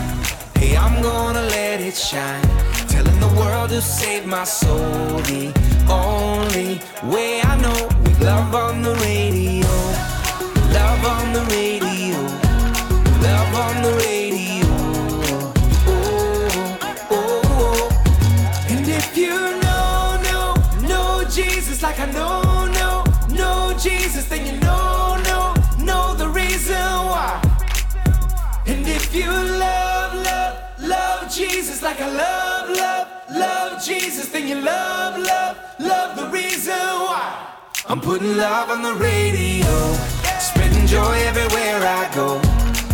Hey, I'm gonna let it shine. Telling the world to save my soul. The only way I know with love on the radio. Radio. Love on the radio. Oh, oh, oh, oh. And if you know, know, know Jesus like I know, know, know Jesus, then you know, know, know the reason why. And if you love, love, love Jesus like I love, love, love Jesus, then you love, love, love the reason why. I'm putting love on the radio, joy everywhere I go.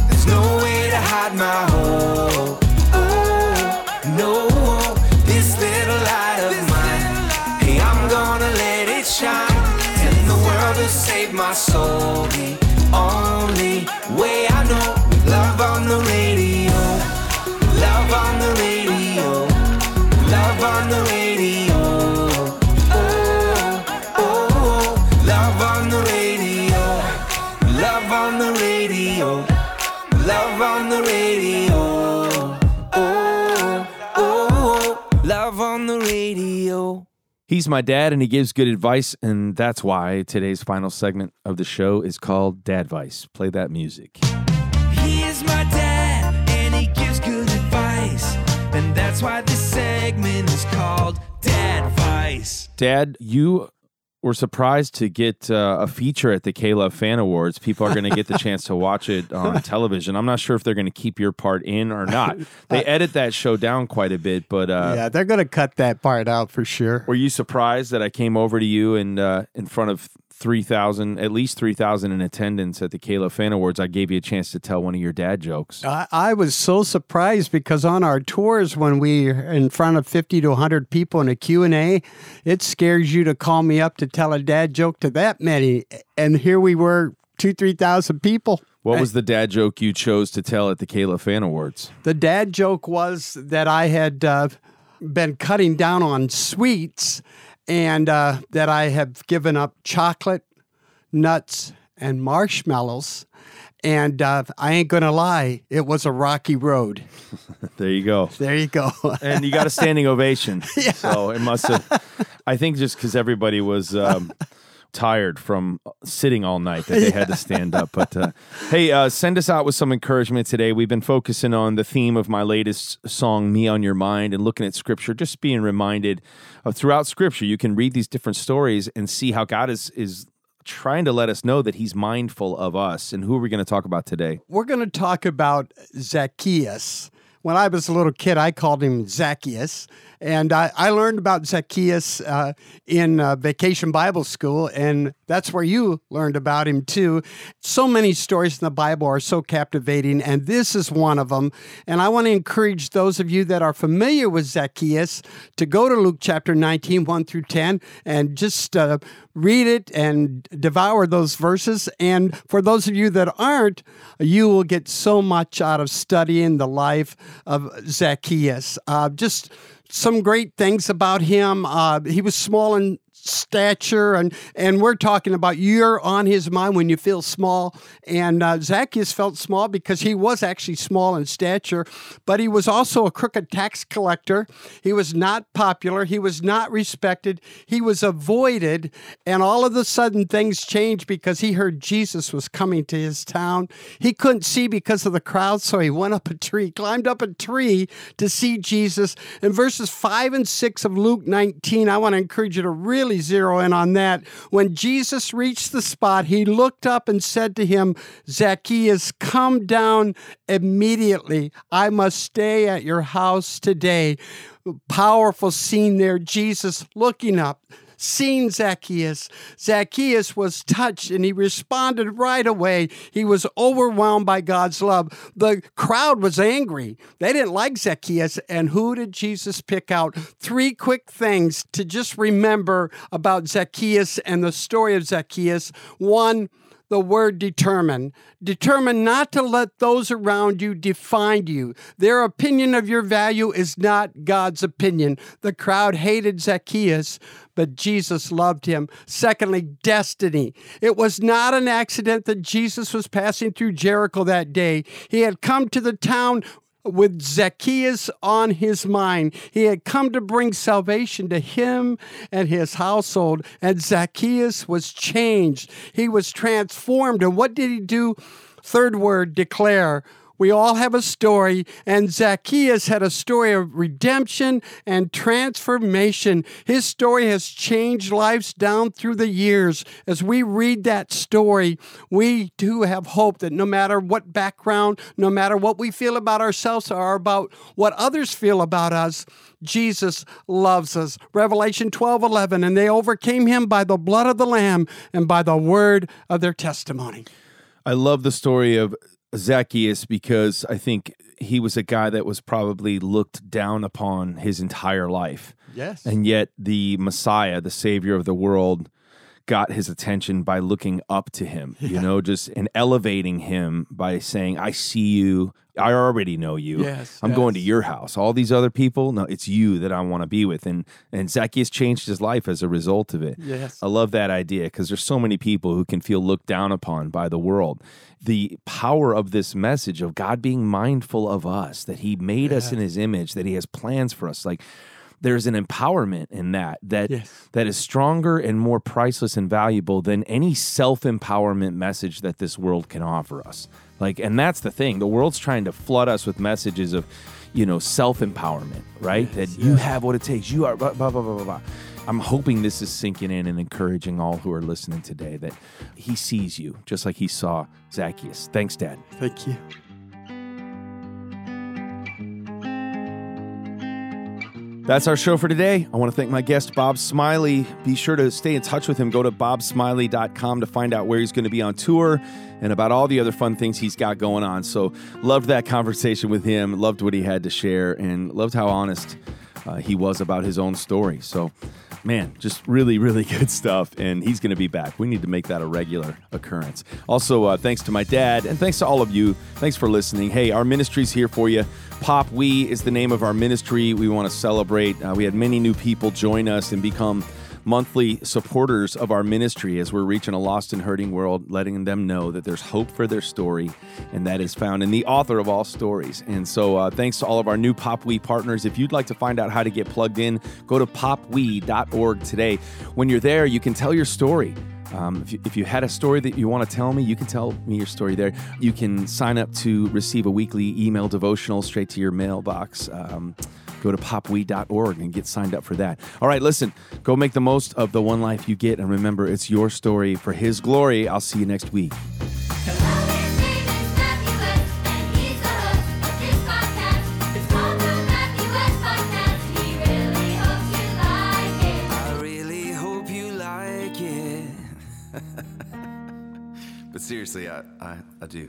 There's no way to hide my hope. Oh, no, this little light of mine. Hey, I'm gonna let it shine. Telling the world to save my soul. The only way I know love on the radio. Love on the radio. Love on the radio. He's my dad and he gives good advice, and that's why today's final segment of the show is called Dad Vice. Play that music. He is my dad, and he gives good advice. And that's why this segment is called Dad Vice. Dad, you were surprised to get uh, a feature at the K-Love Fan Awards. People are going to get the chance to watch it on (laughs) television. I'm not sure if they're going to keep your part in or not. They (laughs) edit that show down quite a bit, but uh, yeah, they're going to cut that part out for sure. were you surprised that I came over to you and uh, in front of 3,000, at least 3,000 in attendance at the K-Love Fan Awards, I gave you a chance to tell one of your dad jokes. I, I was so surprised because on our tours, when we are in front of 50 to 100 people in a Q&A, it scares you to call me up to tell a dad joke to that many. And here we were, two, 3,000 people. What was the dad joke you chose to tell at the K-Love Fan Awards? The dad joke was that I had uh, been cutting down on sweets and uh, that I have given up chocolate, nuts, and marshmallows. And uh, I ain't to lie, it was a rocky road. (laughs) There you go. There you go. (laughs) and you got a standing ovation. (laughs) Yeah. So it must have. I think just because everybody was um, tired from sitting all night that they had to (laughs) stand up. But uh, hey, uh, send us out with some encouragement today. We've been focusing on the theme of my latest song, "Me on Your Mind," and looking at Scripture, just being reminded of throughout Scripture, you can read these different stories and see how God is is trying to let us know that He's mindful of us. And who are we going to talk about today? We're going to talk about Zacchaeus. When I was a little kid, I called him Zacchaeus. And I, I learned about Zacchaeus uh, in uh, vacation Bible school, and that's where you learned about him too. So many stories in the Bible are so captivating, and this is one of them. And I want to encourage those of you that are familiar with Zacchaeus to go to Luke chapter 19, 1 through 10, and just uh, read it and devour those verses. And for those of you that aren't, you will get so much out of studying the life of Zacchaeus. Uh, just some great things about him. Uh, he was small in stature, and and we're talking about you're on his mind when you feel small. And uh, Zacchaeus felt small because he was actually small in stature, but he was also a crooked tax collector. He was not popular. He was not respected. He was avoided, and all of a sudden things changed because he heard Jesus was coming to his town. He couldn't see because of the crowd, so he went up a tree, climbed up a tree to see Jesus. In verses 5 and 6 of Luke 19, I want to encourage you to really zero in on that. When Jesus reached the spot, he looked up and said to him, Zacchaeus, come down immediately. I must stay at your house today. Powerful scene there. Jesus looking up, seen Zacchaeus. Zacchaeus was touched and he responded right away. He was overwhelmed by God's love. The crowd was angry. They didn't like Zacchaeus. And who did Jesus pick out? Three quick things to just remember about Zacchaeus and the story of Zacchaeus. One, the word determine. Determine not to let those around you define you. Their opinion of your value is not God's opinion. The crowd hated Zacchaeus, but Jesus loved him. Secondly, destiny. It was not an accident that Jesus was passing through Jericho that day. He had come to the town with Zacchaeus on his mind. He had come to bring salvation to him and his household, and Zacchaeus was changed. He was transformed. And what did he do? Third word, declare. We all have a story, and Zacchaeus had a story of redemption and transformation. His story has changed lives down through the years. As we read that story, we do have hope that no matter what background, no matter what we feel about ourselves or about what others feel about us, Jesus loves us. Revelation 12 11, and they overcame him by the blood of the Lamb and by the word of their testimony. I love the story of Zacchaeus because I think he was a guy that was probably looked down upon his entire life. Yes. And yet the Messiah, the savior of the world, got his attention by looking up to him, you know, just and elevating him by saying, I see you. I already know you. Yes, I'm going to your house. All these other people, no, it's you that I want to be with. And and Zacchaeus changed his life as a result of it. Yes. I love that idea because there's so many people who can feel looked down upon by the world. The power of this message of God being mindful of us, that He made us in His image, that He has plans for us, like there's an empowerment in that that Yes. that is stronger and more priceless and valuable than any self-empowerment message that this world can offer us. Like and that's the thing. The world's trying to flood us with messages of, you know, self-empowerment, right? that you have what it takes. You are blah blah blah blah. blah. I'm hoping this is sinking in and encouraging all who are listening today that he sees you just like he saw Zacchaeus. Thanks, Dad. Thank you. That's our show for today. I want to thank my guest, Bob Smiley. Be sure to stay in touch with him. Go to bobsmiley.com to find out where he's going to be on tour and about all the other fun things he's got going on. So, loved that conversation with him, loved what he had to share, and loved how honest uh, he was about his own story. So, man, just really, really (laughs) good stuff. And he's going to be back. We need to make that a regular occurrence. Also, uh, thanks to my dad and thanks to all of you. Thanks for listening. Hey, our ministry's here for you. PopWe is the name of our ministry. We want to celebrate. Uh, we had many new people join us and become monthly supporters of our ministry as we're reaching a lost and hurting world, letting them know that there's hope for their story, and that is found in the author of all stories. And so, uh, thanks to all of our new PopWe partners. If you'd like to find out how to get plugged in, go to popwe.org today. When you're there, you can tell your story. Um, if, you, if you had a story that you want to tell me, you can tell me your story there. You can sign up to receive a weekly email devotional straight to your mailbox. Um, go to popwe.org and get signed up for that. All right, listen, go make the most of the one life you get. And remember, it's your story for His glory. I'll see you next week. Hello, his name is Matthew West, and he's the host of this podcast. It's called the Matthew West Podcast. He really hopes you like it. I really hope you like it. (laughs) but seriously, I, I, I do.